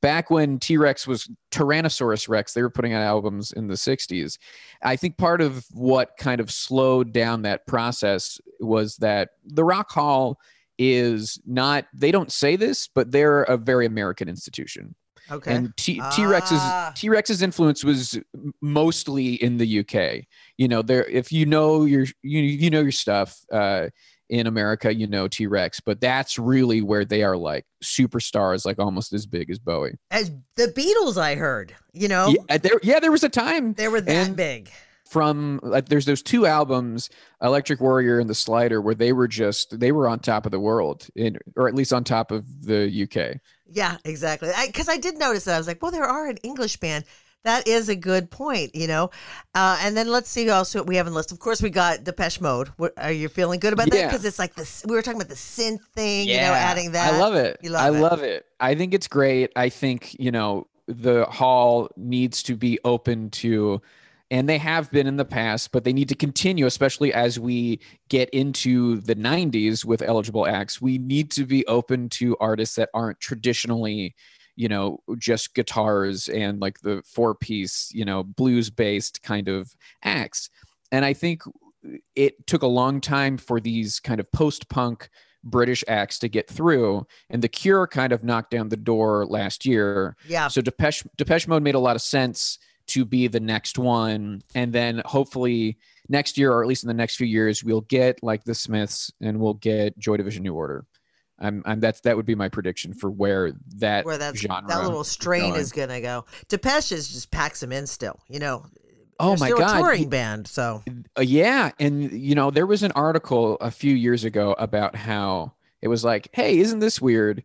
back when T Rex was Tyrannosaurus Rex, they were putting out albums in the 60s. I think part of what kind of slowed down that process was that the Rock Hall is not, they don't say this, but they're a very American institution. Okay. And T Rex's Ah. T Rex's influence was mostly in the UK. You know, there if you know your you you know your stuff, uh, in America, you know T Rex, but that's really where they are like superstars, like almost as big as Bowie. As the Beatles, I heard. You know, Yeah, there, yeah, there was a time they were that and- big. From like there's those two albums electric warrior and the slider where they were just they were on top of the world in, or at least on top of the uk Yeah, exactly. Because I, did notice that. I was like, well, there are an English band. That is a good point, you know. Uh, and then let's see also what we have in list. Of course, we got Depeche Mode. What, are you feeling good about that? Because it's like this. We were talking about the synth thing, you know, adding that. i love it You love i it. love it i think it's great i think you know the hall needs to be open to and they have been in the past but they need to continue especially as we get into the 90s with eligible acts. We need to be open to artists that aren't traditionally you know just guitars and like the four piece you know blues based kind of acts. And i think it took a long time for these kind of post punk british acts to get through and the cure kind of knocked down the door last year. Yeah. so depeche depeche mode made a lot of sense to be the next one and then hopefully next year or at least in the next few years we'll get like the smiths and we'll get joy division new order i'm, I'm that's that would be my prediction for where that Where that's genre that little strain going. is gonna go. Depeche is just packs them in still. You know. Oh my still God. A touring band. So Uh, yeah, and you know there was an article a few years ago about how it was like, hey, isn't this weird?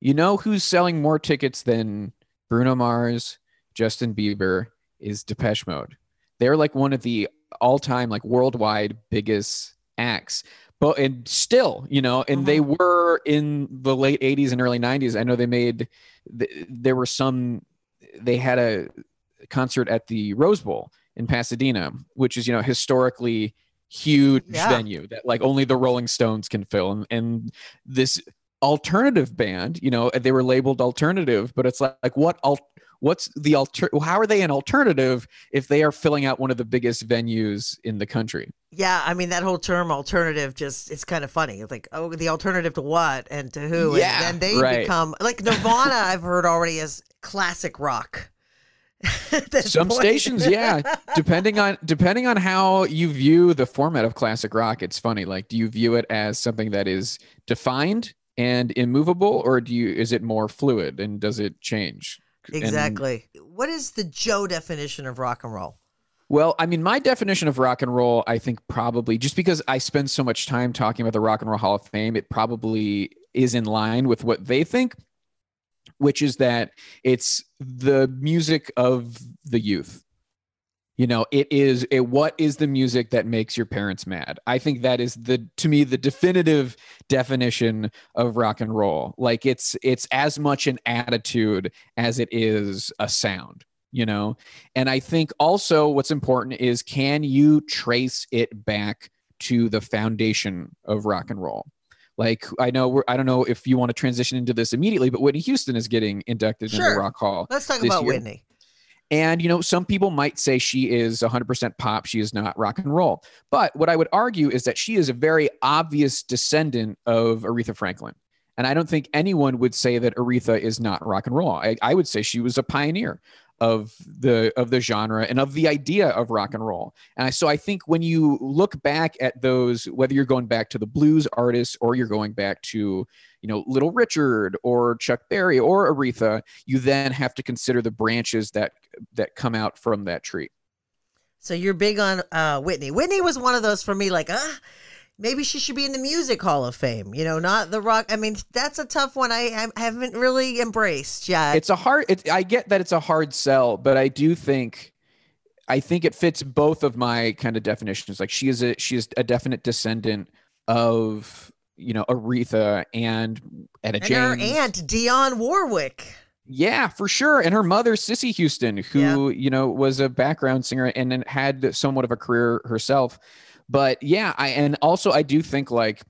You know who's selling more tickets than Bruno Mars, Justin Bieber is Depeche Mode. They're like one of the all-time like worldwide biggest acts. But and still, you know, and they mm-hmm. were in the late 80s and early 90s. I know they made there were some they had a concert at the Rose Bowl in Pasadena, which is you know historically huge Yeah. venue that like only the Rolling Stones can fill, and, and this alternative band, you know, they were labeled alternative, but it's like, like what al- what's the alter how are they an alternative if they are filling out one of the biggest venues in the country? yeah, I mean that whole term alternative just it's kind of funny. It's like, oh, the alternative to what and to who? Yeah, and then they right. become like Nirvana. [LAUGHS] I've heard already as classic rock. [LAUGHS] Some point. stations, yeah. depending on depending on how you view the format of classic rock, it's funny. Like, do you view it as something that is defined and immovable, or do you is it more fluid and does it change? And- Exactly. what is the Joe definition of rock and roll? well, I mean, my definition of rock and roll, I think probably just because I spend so much time talking about the Rock and Roll Hall of Fame, it probably is in line with what they think, which is that it's the music of the youth. You know, it is it what is the music that makes your parents mad? I think that is the to me the definitive definition of rock and roll. Like it's it's as much an attitude as it is a sound, you know? And I think also what's important is can you trace it back to the foundation of rock and roll? Like I know we're, I don't know if you want to transition into this immediately, but Whitney Houston is getting inducted into Sure. the Rock Hall. Let's talk about year. Whitney. And, you know, some people might say she is 100% pop. She is not rock and roll. But what I would argue is that she is a very obvious descendant of Aretha Franklin. And I don't think anyone would say that Aretha is not rock and roll. I, I would say she was a pioneer of the of the genre and of the idea of rock and roll. And so I think when you look back at those, whether you're going back to the blues artists or you're going back to, you know, Little Richard or Chuck Berry or Aretha, you then have to consider the branches that that come out from that tree. So you're big on uh, Whitney. Whitney was one of those for me, like, ah, maybe she should be in the Music Hall of Fame. You know, not the rock. I mean, that's a tough one. I, I haven't really embraced yet. It's a hard. It, I get that it's a hard sell, but I do think, I think it fits both of my kind of definitions. Like she is a she is a definite descendant of you know Aretha and Etta and her James. aunt Dionne Warwick. Yeah, for sure. And her mother, Cissy Houston, who, you know, was a background singer and then had somewhat of a career herself. But yeah, I and also I do think like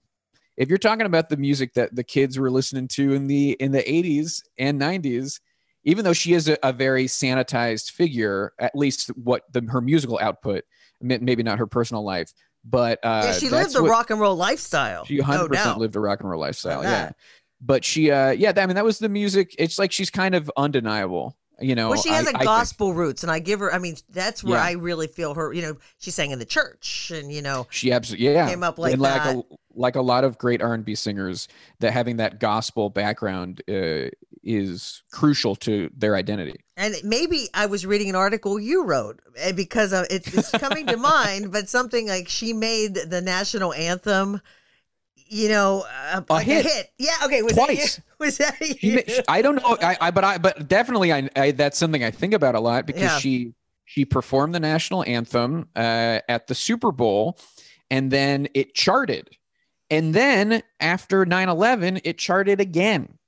if you're talking about the music that the kids were listening to in the in the 80s and 90s, even though she is a, a very sanitized figure, at least what the her musical output, maybe not her personal life, but uh yeah, she lived the what- rock and roll lifestyle. she no 100% doubt. lived a rock and roll lifestyle. Yeah. But she, uh, yeah, I mean, that was the music. It's like she's kind of undeniable, you know. well, she has I- a think. gospel roots, and I give her. I mean, that's where Yeah. I really feel her. You know, she sang in the church, and you know, She absolutely, yeah. Came up like and like a, like a lot of great R&B singers that having that gospel background uh, is crucial to their identity. And maybe I was reading an article you wrote eh, because it's, it's coming to [LAUGHS] mind, but something like she made the national anthem, you know, uh, A like hit. Yeah. Okay. Was Twice. That, [LAUGHS] was that you? I don't know, I, I but I but definitely I, I that's something I think about a lot because Yeah. she she performed the national anthem uh, at the Super Bowl, and then it charted, and then after 9-11, it charted again.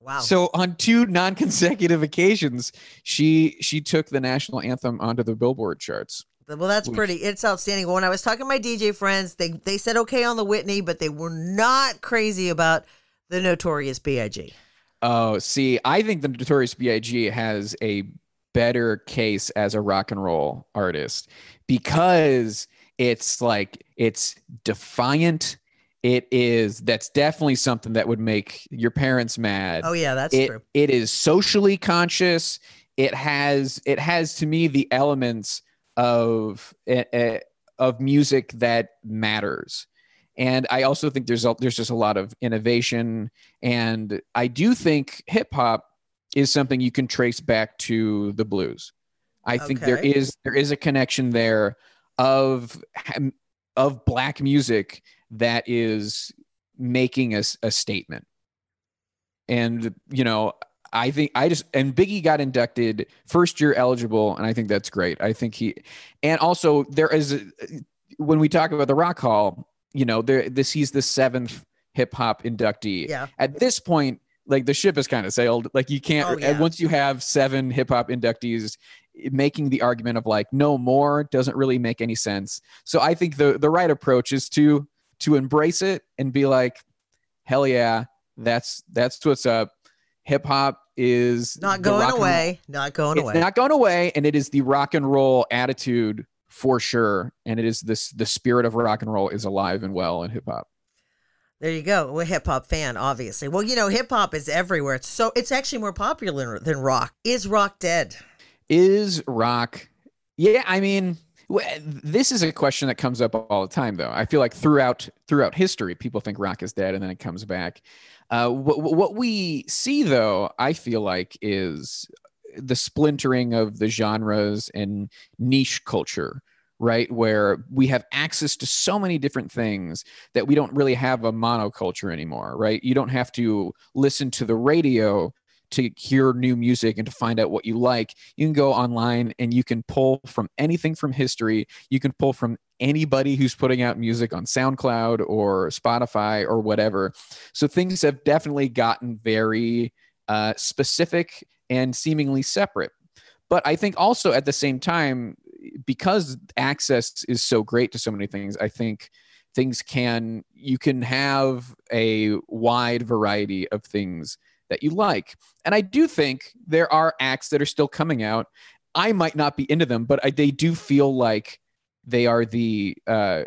Wow. So on two non-consecutive occasions, she she took the national anthem onto the Billboard charts. Well, that's pretty. It's outstanding. When I was talking to my DJ friends, they they said okay on the Whitney, but they were not crazy about the Notorious B.I.G. Oh, see, I think the Notorious B.I.G. has a better case as a rock and roll artist because it's like it's defiant. It is that's definitely something that would make your parents mad. Oh yeah, that's it, true. it is socially conscious. It has it has to me the elements of eh, eh, of music that matters. And I also think there's a, there's just a lot of innovation, and I do think hip hop is something you can trace back to the blues. I think there Okay. is there is a connection there of of black music that is making a statement. And you know, I think I just and Biggie got inducted first year eligible, and I think that's great. I think he, and also there is when we talk about the Rock Hall, you know, there this he's the seventh hip hop inductee. Yeah. At this point, like the ship has kind of sailed. Like you can't. Oh, yeah. Once you have seven hip hop inductees, making the argument of like no more doesn't really make any sense. So I think the the right approach is to to embrace it and be like, hell yeah, that's that's what's up. Hip hop is Not going rock and- away. Not going it's away. not going away, and it is the rock and roll attitude for sure. And it is this the spirit of rock and roll is alive and well in hip hop. There you go. We're a hip hop fan, obviously. Well, you know, hip hop is everywhere. It's so it's actually more popular than rock. Is rock dead? Is rock? Yeah, I mean, this is a question that comes up all the time, though. I feel like throughout throughout history, people think rock is dead, and then it comes back. Uh, what, what we see, though, I feel like, is the splintering of the genres and niche culture, right? Where we have access to so many different things that we don't really have a monoculture anymore, right? You don't have to listen to the radio to hear new music and to find out what you like. You can go online and you can pull from anything from history. You can pull from anybody who's putting out music on SoundCloud or Spotify or whatever. So things have definitely gotten very uh, specific and seemingly separate. But I think also at the same time, because access is so great to so many things, I think things can, you can have a wide variety of things that you like. And I do think there are acts that are still coming out. I might not be into them, but I, they do feel like they are the uh,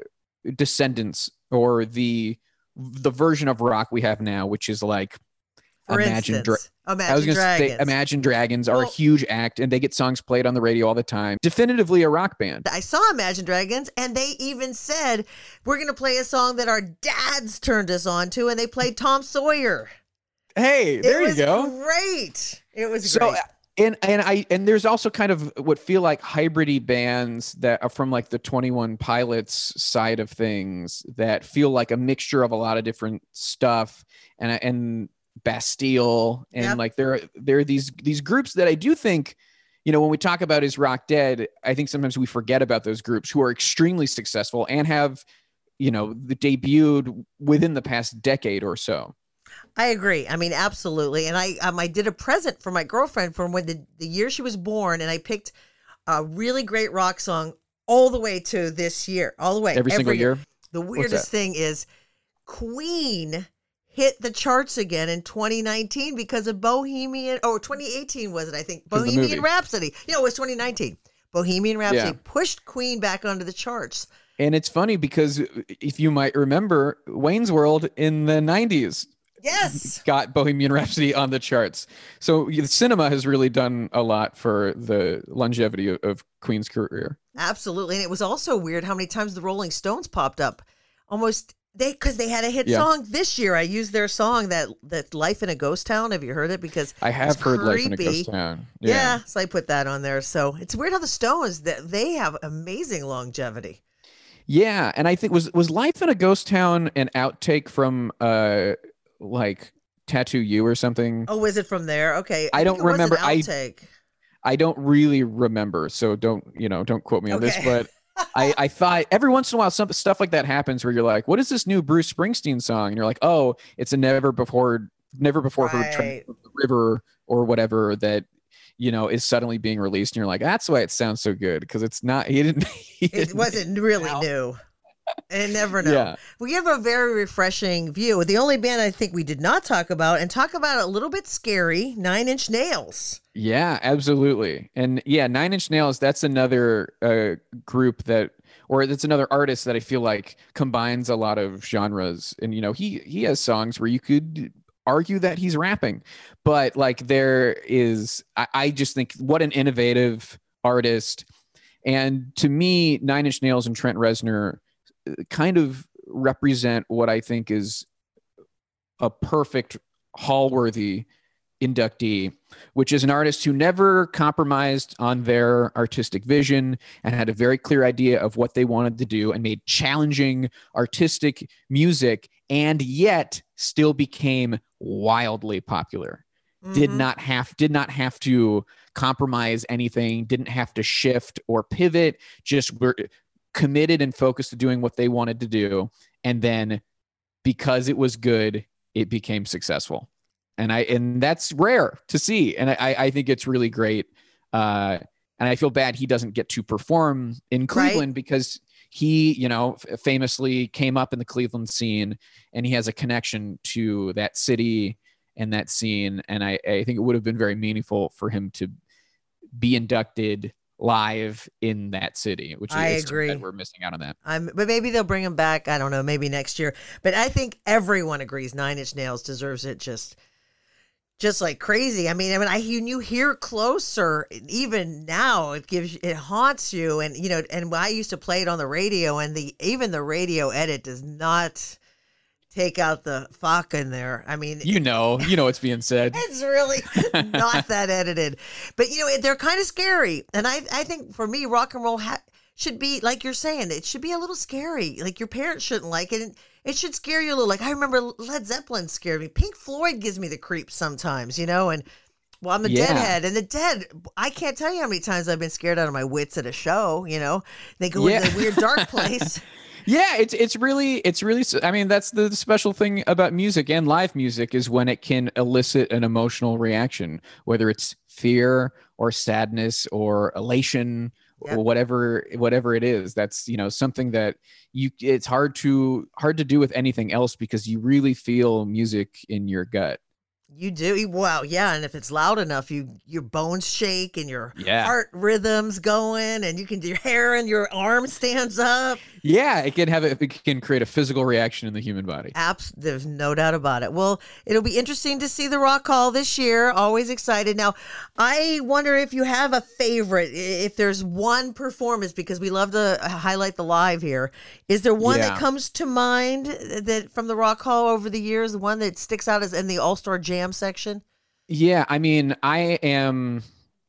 descendants or the the version of rock we have now, which is like For Imagine Dra- Imagine I was to say Dragons. Imagine Dragons are a huge act and they get songs played on the radio all the time. Definitively a rock band. I saw Imagine Dragons, and they even said we're going to play a song that our dads turned us on to, and they played Tom Sawyer. Hey, there you go. Great. It was so great. Uh, and and I and there's also kind of what feel like hybridy bands that are from like the 21 Pilots side of things that feel like a mixture of a lot of different stuff and uh, and Bastille and Yep. like there are there are these these groups that I do think you know when we talk about is rock dead I think sometimes we forget about those groups who are extremely successful and have you know the debuted within the past decade or so. I agree. I mean, absolutely. And I um, I did a present for my girlfriend from when the, the year she was born, and I picked a really great rock song all the way to this year, all the way Every single year? The weirdest thing is Queen hit the charts again in 2019 because of Bohemian or 2018 was it I think Bohemian. Rhapsody. You know, it was 2019. Bohemian Rhapsody Yeah. pushed Queen back onto the charts. And it's funny because if you might remember, Wayne's World in the 90s Yes. [LAUGHS] got Bohemian Rhapsody on the charts. So the cinema has really done a lot for the longevity of, of Queen's career. Absolutely. And it was also weird how many times the Rolling Stones popped up. Almost They because they had a hit Yeah. song this year. I used their song that that "Life in a Ghost Town." Have you heard it? Because I have heard Life in a creepy. Ghost Town. Yeah. so I put that on there. So it's weird how the Stones that they have amazing longevity. Yeah, and I think was was Life in a Ghost Town an outtake from uh like Tattoo You or something? Oh, is it from there? Okay, I don't it was an remember. I- outtake. I don't really remember, so don't you know? Don't quote me on this, but I [LAUGHS] I thought every once in a while some stuff like that happens where you're like, what is this new Bruce Springsteen song? And you're like, oh, it's a never before never before heard Right. the river or whatever that you know is suddenly being released, and you're like, that's why it sounds so good because it's not. He didn't. [LAUGHS] He It didn't wasn't really new. And never know. Yeah. We have a very refreshing view. The only band I think we did not talk about and talk about a little bit scary, Nine Inch Nails. Yeah, absolutely. And yeah, Nine Inch Nails, that's another uh, group that or that's another artist that I feel like combines a lot of genres. And you know, he he has songs where you could argue that he's rapping, but like there is I, I just think what an innovative artist. And to me, Nine Inch Nails and Trent Reznor kind of represent what I think is a perfect hall-worthy inductee, which is an artist who never compromised on their artistic vision and had a very clear idea of what they wanted to do and made challenging artistic music and yet still became wildly popular. Did Mhm. not have did not have to compromise anything, didn't have to shift or pivot, just were committed and focused to doing what they wanted to do. And then because it was good, it became successful. And I and that's rare to see, and I I think it's really great. Uh, and I feel bad he doesn't get to perform in Cleveland because he, you know, f- famously came up in the Cleveland scene, and he has a connection to that city and that scene, and I I think it would have been very meaningful for him to be inducted live in that city, which I is agree. we're missing out on that. I'm, but maybe they'll bring them back. I don't know. Maybe next year. But I think everyone agrees Nine Inch Nails deserves it just, just like crazy. I mean, I mean, I when you hear closer, even now, it gives it haunts you. And you know, and I used to play it on the radio, and the even the radio edit does not take out the fuck in there. I mean, You know, you know what's being said. [LAUGHS] it's really [LAUGHS] not that edited. But you know, they're kind of scary. And I, I think for me, rock and roll ha- should be like you're saying. It should be a little scary. Like your parents shouldn't like it. And it should scare you a little. Like I remember Led Zeppelin scared me. Pink Floyd gives me the creeps sometimes. You know, and well, I'm a Yeah. deadhead, and the dead. I can't tell you how many times I've been scared out of my wits at a show. You know, they go Yeah. into a weird dark [LAUGHS] place. Yeah, it's it's really it's really I mean that's the special thing about music and live music is when it can elicit an emotional reaction whether it's fear or sadness or elation Yep. or whatever whatever it is that's you know something that you it's hard to hard to do with anything else because you really feel music in your gut. You do wow, yeah, and if it's loud enough, you your bones shake and your Yeah. heart rhythms going, and you can your hair and your arm stands up. Yeah, it can have a, it can create a physical reaction in the human body. Apps, there's no doubt about it. Well, it'll be interesting to see the Rock Hall this year. Always excited. Now, I wonder if you have a favorite. If there's one performance, because we love to highlight the live here. Is there one that comes to mind that from the Rock Hall over the years? The one that sticks out as in the All Star Jam section? Yeah, I mean, I am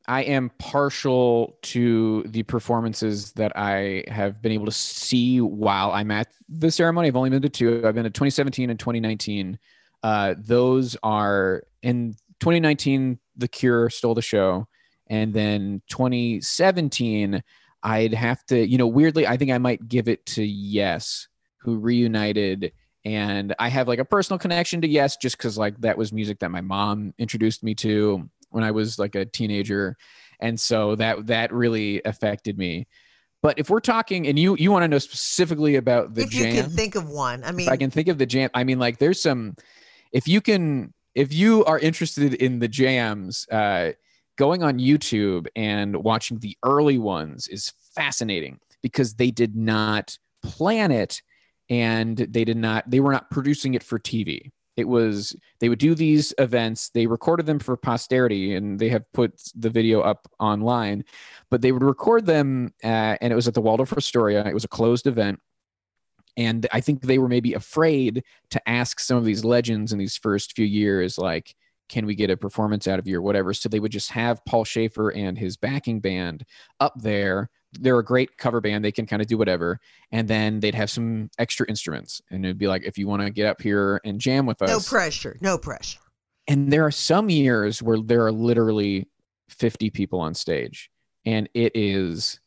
I am partial to the performances that I have been able to see while I'm at the ceremony. I've only been to two. I've been to 2017 and 2019. Uh, those are in 2019, The Cure stole the show, and then 2017, I'd have to, you know, weirdly, I think I might give it to Yes, who reunited and I have like a personal connection to Yes just because like that was music that my mom introduced me to when I was like a teenager, and so that that really affected me. But if we're talking, and you you want to know specifically about the if jam, you can think of one, I mean, if I can think of the jam, I mean like there's some. If you can, if you are interested in the jams, uh, going on YouTube and watching the early ones is fascinating because they did not plan it and they did not they were not producing it for TV. It was they would do these events, they recorded them for posterity and they have put the video up online, but they would record them uh, and it was at the Waldorf Astoria. It was a closed event and I think they were maybe afraid to ask some of these legends in these first few years, like, can we get a performance out of you or whatever? So they would just have Paul Shaffer and his backing band up there. They're a great cover band. They can kind of do whatever. And then they'd have some extra instruments. And it'd be like, if you want to get up here and jam with us. No pressure. No pressure. And there are some years where there are literally 50 people on stage. And it is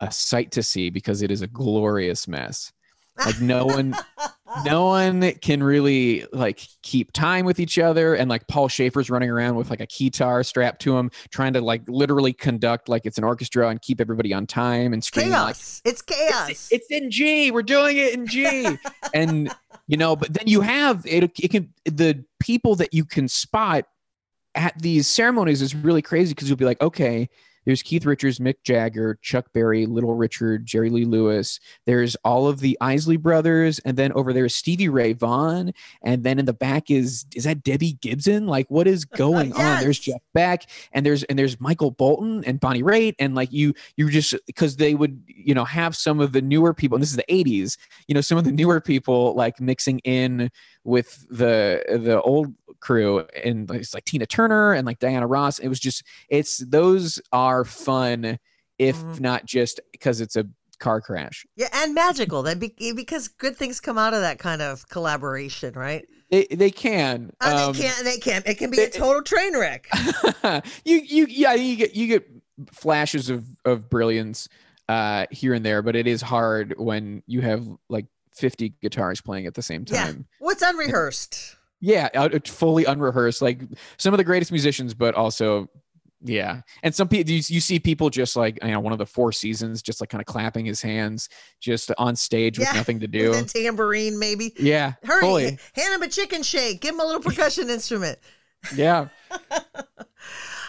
a sight to see because it is a glorious mess. Like no one [LAUGHS] no one can really like keep time with each other and like paul shaffer's running around with like a guitar strapped to him trying to like literally conduct like it's an orchestra and keep everybody on time and screaming like Chaos. It's chaos. it's, it's in G. We're doing it in G. [LAUGHS] and you know, but then you have it. It can the people that you can spot at these ceremonies is really crazy because you'll be like, okay, there's Keith Richards, Mick Jagger, Chuck Berry, Little Richard, Jerry Lee Lewis. There's all of the Isley brothers, and then over there is Stevie Ray Vaughan, and then in the back is is that Debbie Gibson? Like, what is [LAUGHS] going on? There's Jeff Beck, and there's and there's Michael Bolton and Bonnie Raitt, and like you you just because they would you know have some of the newer people, and this is the '80s, you know, some of the newer people like mixing in with the the old crew and it's like Tina Turner and like Diana Ross. It was just it's those are fun, if Mm-hmm. not just because it's a car crash. Yeah, and magical. That be, because good things come out of that kind of collaboration, right? They they can. Uh, Um, they can't. They can't. It can be a total train wreck. [LAUGHS] you you yeah you get you get flashes of of brilliance uh here and there, but it is hard when you have like 50 guitars playing at the same Yeah. time. What's unrehearsed? Yeah, out- it's fully unrehearsed. Like some of the greatest musicians, but also, yeah. And some people, you, you see people just like, you know, one of the four seasons, just like kind of clapping his hands, just on stage with Yeah, nothing to do. With a tambourine, maybe. Yeah, Hurry, fully. hand him a chicken shake. Give him a little percussion instrument. Yeah. [LAUGHS]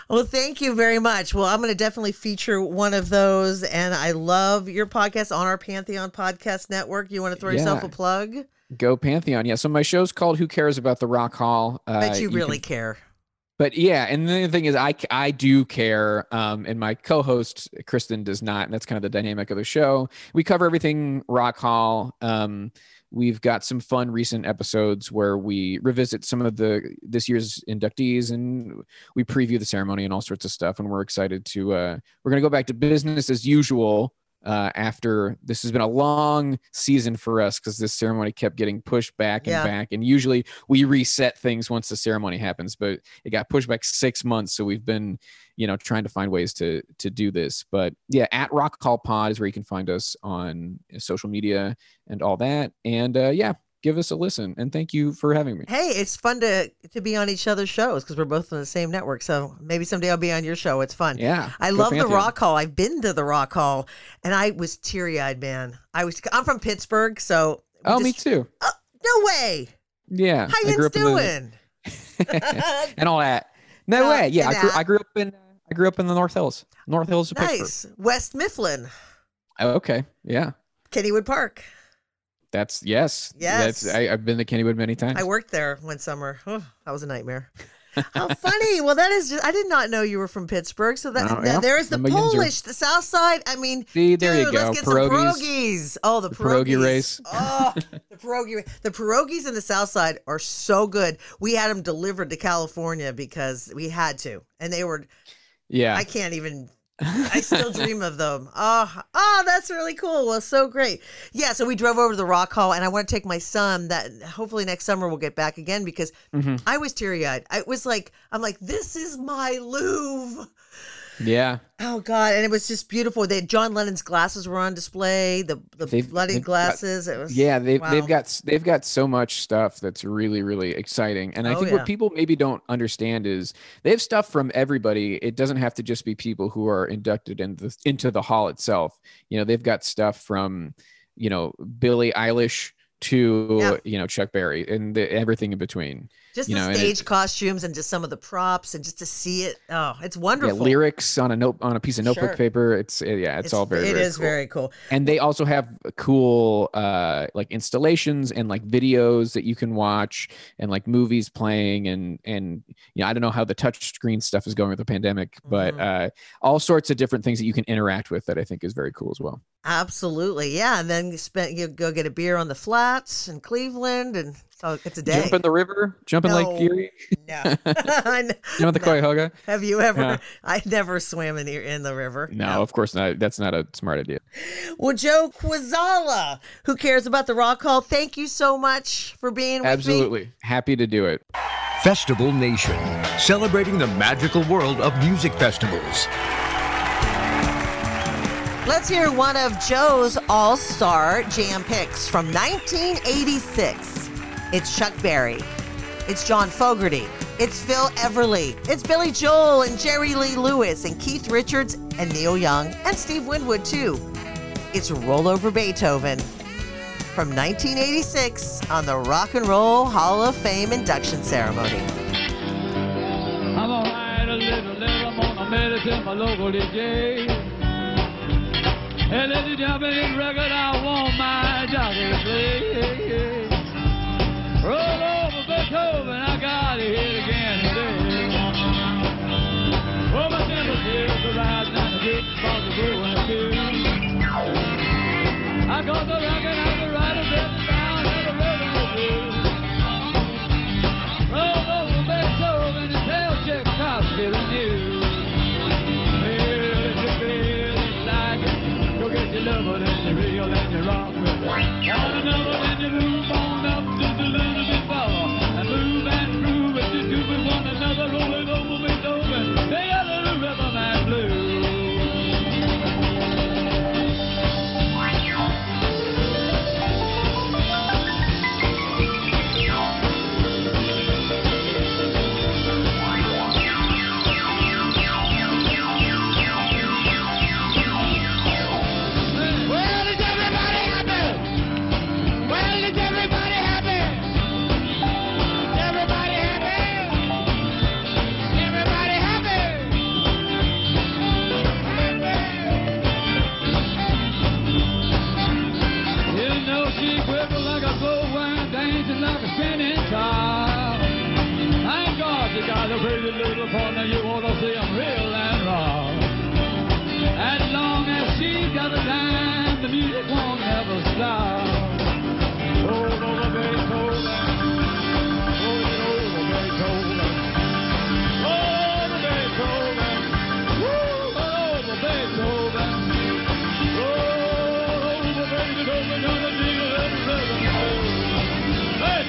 Well, thank you very much. Well, I'm going to definitely feature one of those, and I love your podcast on our Pantheon Podcast Network. You want to throw yourself a plug? Go Pantheon. Yeah. So my show's called Who Cares About the Rock Hall? Uh, Bet you can- really care. but yeah, and the thing is, I I do care, um, and my co-host Kristen does not, and that's kind of the dynamic of the show. We cover everything Rock Hall. Um, we've got some fun recent episodes where we revisit some of the this year's inductees, and we preview the ceremony and all sorts of stuff. And we're excited to uh, we're gonna go back to business as usual. Uh, after this has been a long season for us because this ceremony kept getting pushed back and Yeah. back, and usually we reset things once the ceremony happens, but it got pushed back six months. So we've been, you know, trying to find ways to to do this. But yeah, at Rock Hall Pod is where you can find us on social media and all that. And uh, yeah, give us a listen. And thank you for having me. Hey, it's fun to to be on each other's shows because we're both on the same network. So maybe someday I'll be on your show. It's fun. Yeah, I love the Rock Hall. I've been to the Rock Hall, and I was teary eyed, man. I was. I'm from Pittsburgh, so Oh, me just- too. no way. Yeah, How you the- doing? [LAUGHS] and all that. No Uh, way. Yeah, I grew. I grew up in I grew up in the North Hills, North Hills of Pittsburgh. Nice, West Mifflin, Oh, okay, yeah, Kennywood Park. That's yes, Yes. That's I, I've been to Kennywood many times. I worked there one summer. Oh, that was a nightmare. How funny! [LAUGHS] Well, that is. Just, I did not know you were from Pittsburgh. So that, Oh, yeah. there is the I'm a Yinzer. Polish, the South Side. I mean, See, there you go. Let's get some Pierogies. pierogies. Oh, the, The pierogi race. Oh, the pierogi. The pierogies in the South Side are so good. We had them delivered to California because we had to, and they were. yeah, I can't even. I still [LAUGHS] dream of them. Oh, oh, that's really cool. Well, so great. Yeah, so we drove over to the Rock Hall, and I want to take my son. That hopefully next summer we'll get back again because Mhm. I was teary eyed. I was like, I'm like, this is my Louvre. Yeah. Oh God! And it was just beautiful. They John Lennon's glasses were on display. The the They've- bloody they've got- glasses. it was Yeah, they've wow. they've got they've got so much stuff that's really really exciting, and I Oh, think yeah. what people maybe don't understand is they have stuff from everybody. It doesn't have to just be people who are inducted into the, into the hall itself. You know, they've got stuff from you know Billie Eilish to Yeah. you know Chuck Berry and the, everything in between. Just you the know, and it- stage costumes and just some of the props and just to see it. Oh, it's yeah, wonderful. lyrics on a note on a piece of notebook Sure. paper. It's it- yeah, it's, all very. It very is cool. very cool. and they also have cool uh like installations and like videos that you can watch and like movies playing and and you know i don't know how the touch screen stuff is going with the pandemic but Mm-hmm. uh all sorts of different things that you can interact with that i think is very cool as well Absolutely, yeah. And then you spend you go get a beer on the flats in Cleveland, and so it's a day. jump in the river jump in No. lake erie No, [LAUGHS] [LAUGHS] I kn- you know the no. Cuyahoga? Have you ever? Yeah. [LAUGHS] I never swam in the in the river. no of course not that's not a smart idea Well, Joe Quazala, who cares about the rock hall? Thank you so much for being with me. absolutely happy to do it Festival Nation, celebrating the magical world of music festivals. Let's hear one of Joe's all star jam picks from 1986. It's Chuck Berry. It's John Fogerty. It's Phil Everly. It's Billy Joel and Jerry Lee Lewis and Keith Richards and Neil Young and Steve Winwood, too. It's Roll Over Beethoven from 1986 on the Rock and Roll Hall of Fame induction ceremony. I'm a little gonna mail my local DJ. And let you jump in record, I want my jockey to play. Roll over Beethoven, I got it again today. Oh, my temper's here, the rising and the good, to go and the. I got the the pretty little you to see real and raw. As long as she's got the time, the music won't ever stop. Beethoven, gonna dig a little rhythm. Hey,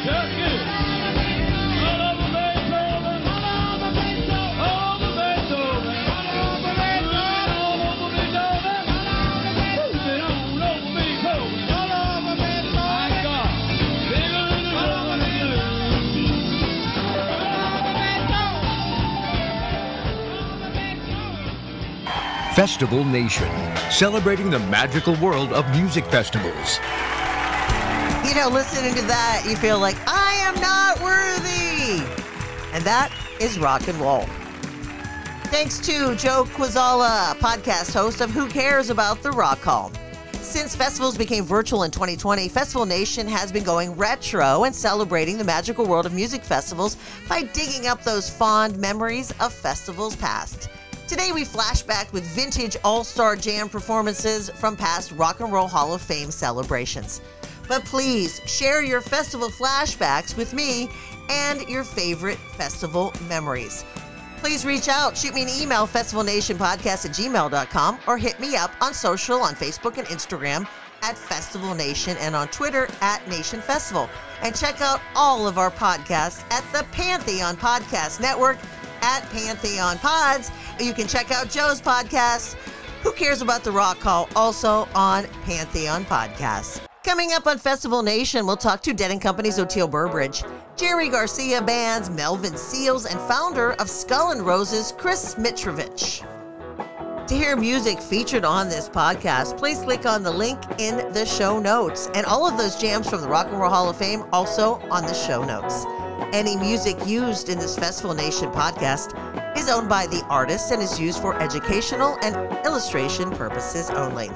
Festival Nation, celebrating the magical world of music festivals. You know, listening to that, you feel like, I am not worthy. And that is rock and roll. Thanks to Joe Quazala, podcast host of Who Cares About the Rock Hall. Since festivals became virtual in 2020, Festival Nation has been going retro and celebrating the magical world of music festivals by digging up those fond memories of festivals past. Today we flash back with vintage all-star jam performances from past Rock and Roll Hall of Fame celebrations. But please share your festival flashbacks with me and your favorite festival memories. Please reach out, shoot me an email, festivalnationpodcast at gmail.com, or hit me up on social on Facebook and Instagram at Festival Nation and on Twitter at Nation Festival. And check out all of our podcasts at the Pantheon Podcast Network at Pantheon Pods. You can check out Joe's podcast, Who Cares About the Rock Hall, also on Pantheon Podcasts. Coming up on Festival Nation, we'll talk to Dead and Company's Oteil Burbridge, Jerry Garcia Band's Melvin Seals, and founder of Skull and Roses, Chris Mitrovich. To hear music featured on this podcast, please click on the link in the show notes. And all of those jams from the Rock and Roll Hall of Fame also on the show notes. Any music used in this Festival Nation podcast is owned by the artist and is used for educational and illustration purposes only.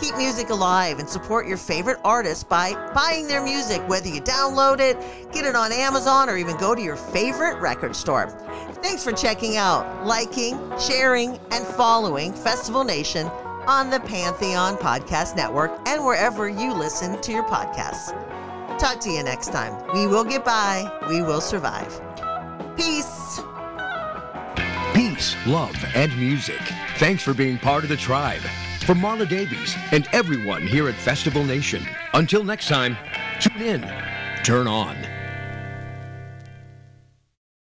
Keep music alive and support your favorite artists by buying their music, whether you download it, get it on Amazon, or even go to your favorite record store. Thanks for checking out, liking, sharing, and following Festival Nation on the Pantheon Podcast Network and wherever you listen to your podcasts. Talk to you next time. We will get by, we will survive. Peace. Peace, love, and music. Thanks for being part of the tribe. From Marla Davies and everyone here at Festival Nation. Until next time, tune in, turn on.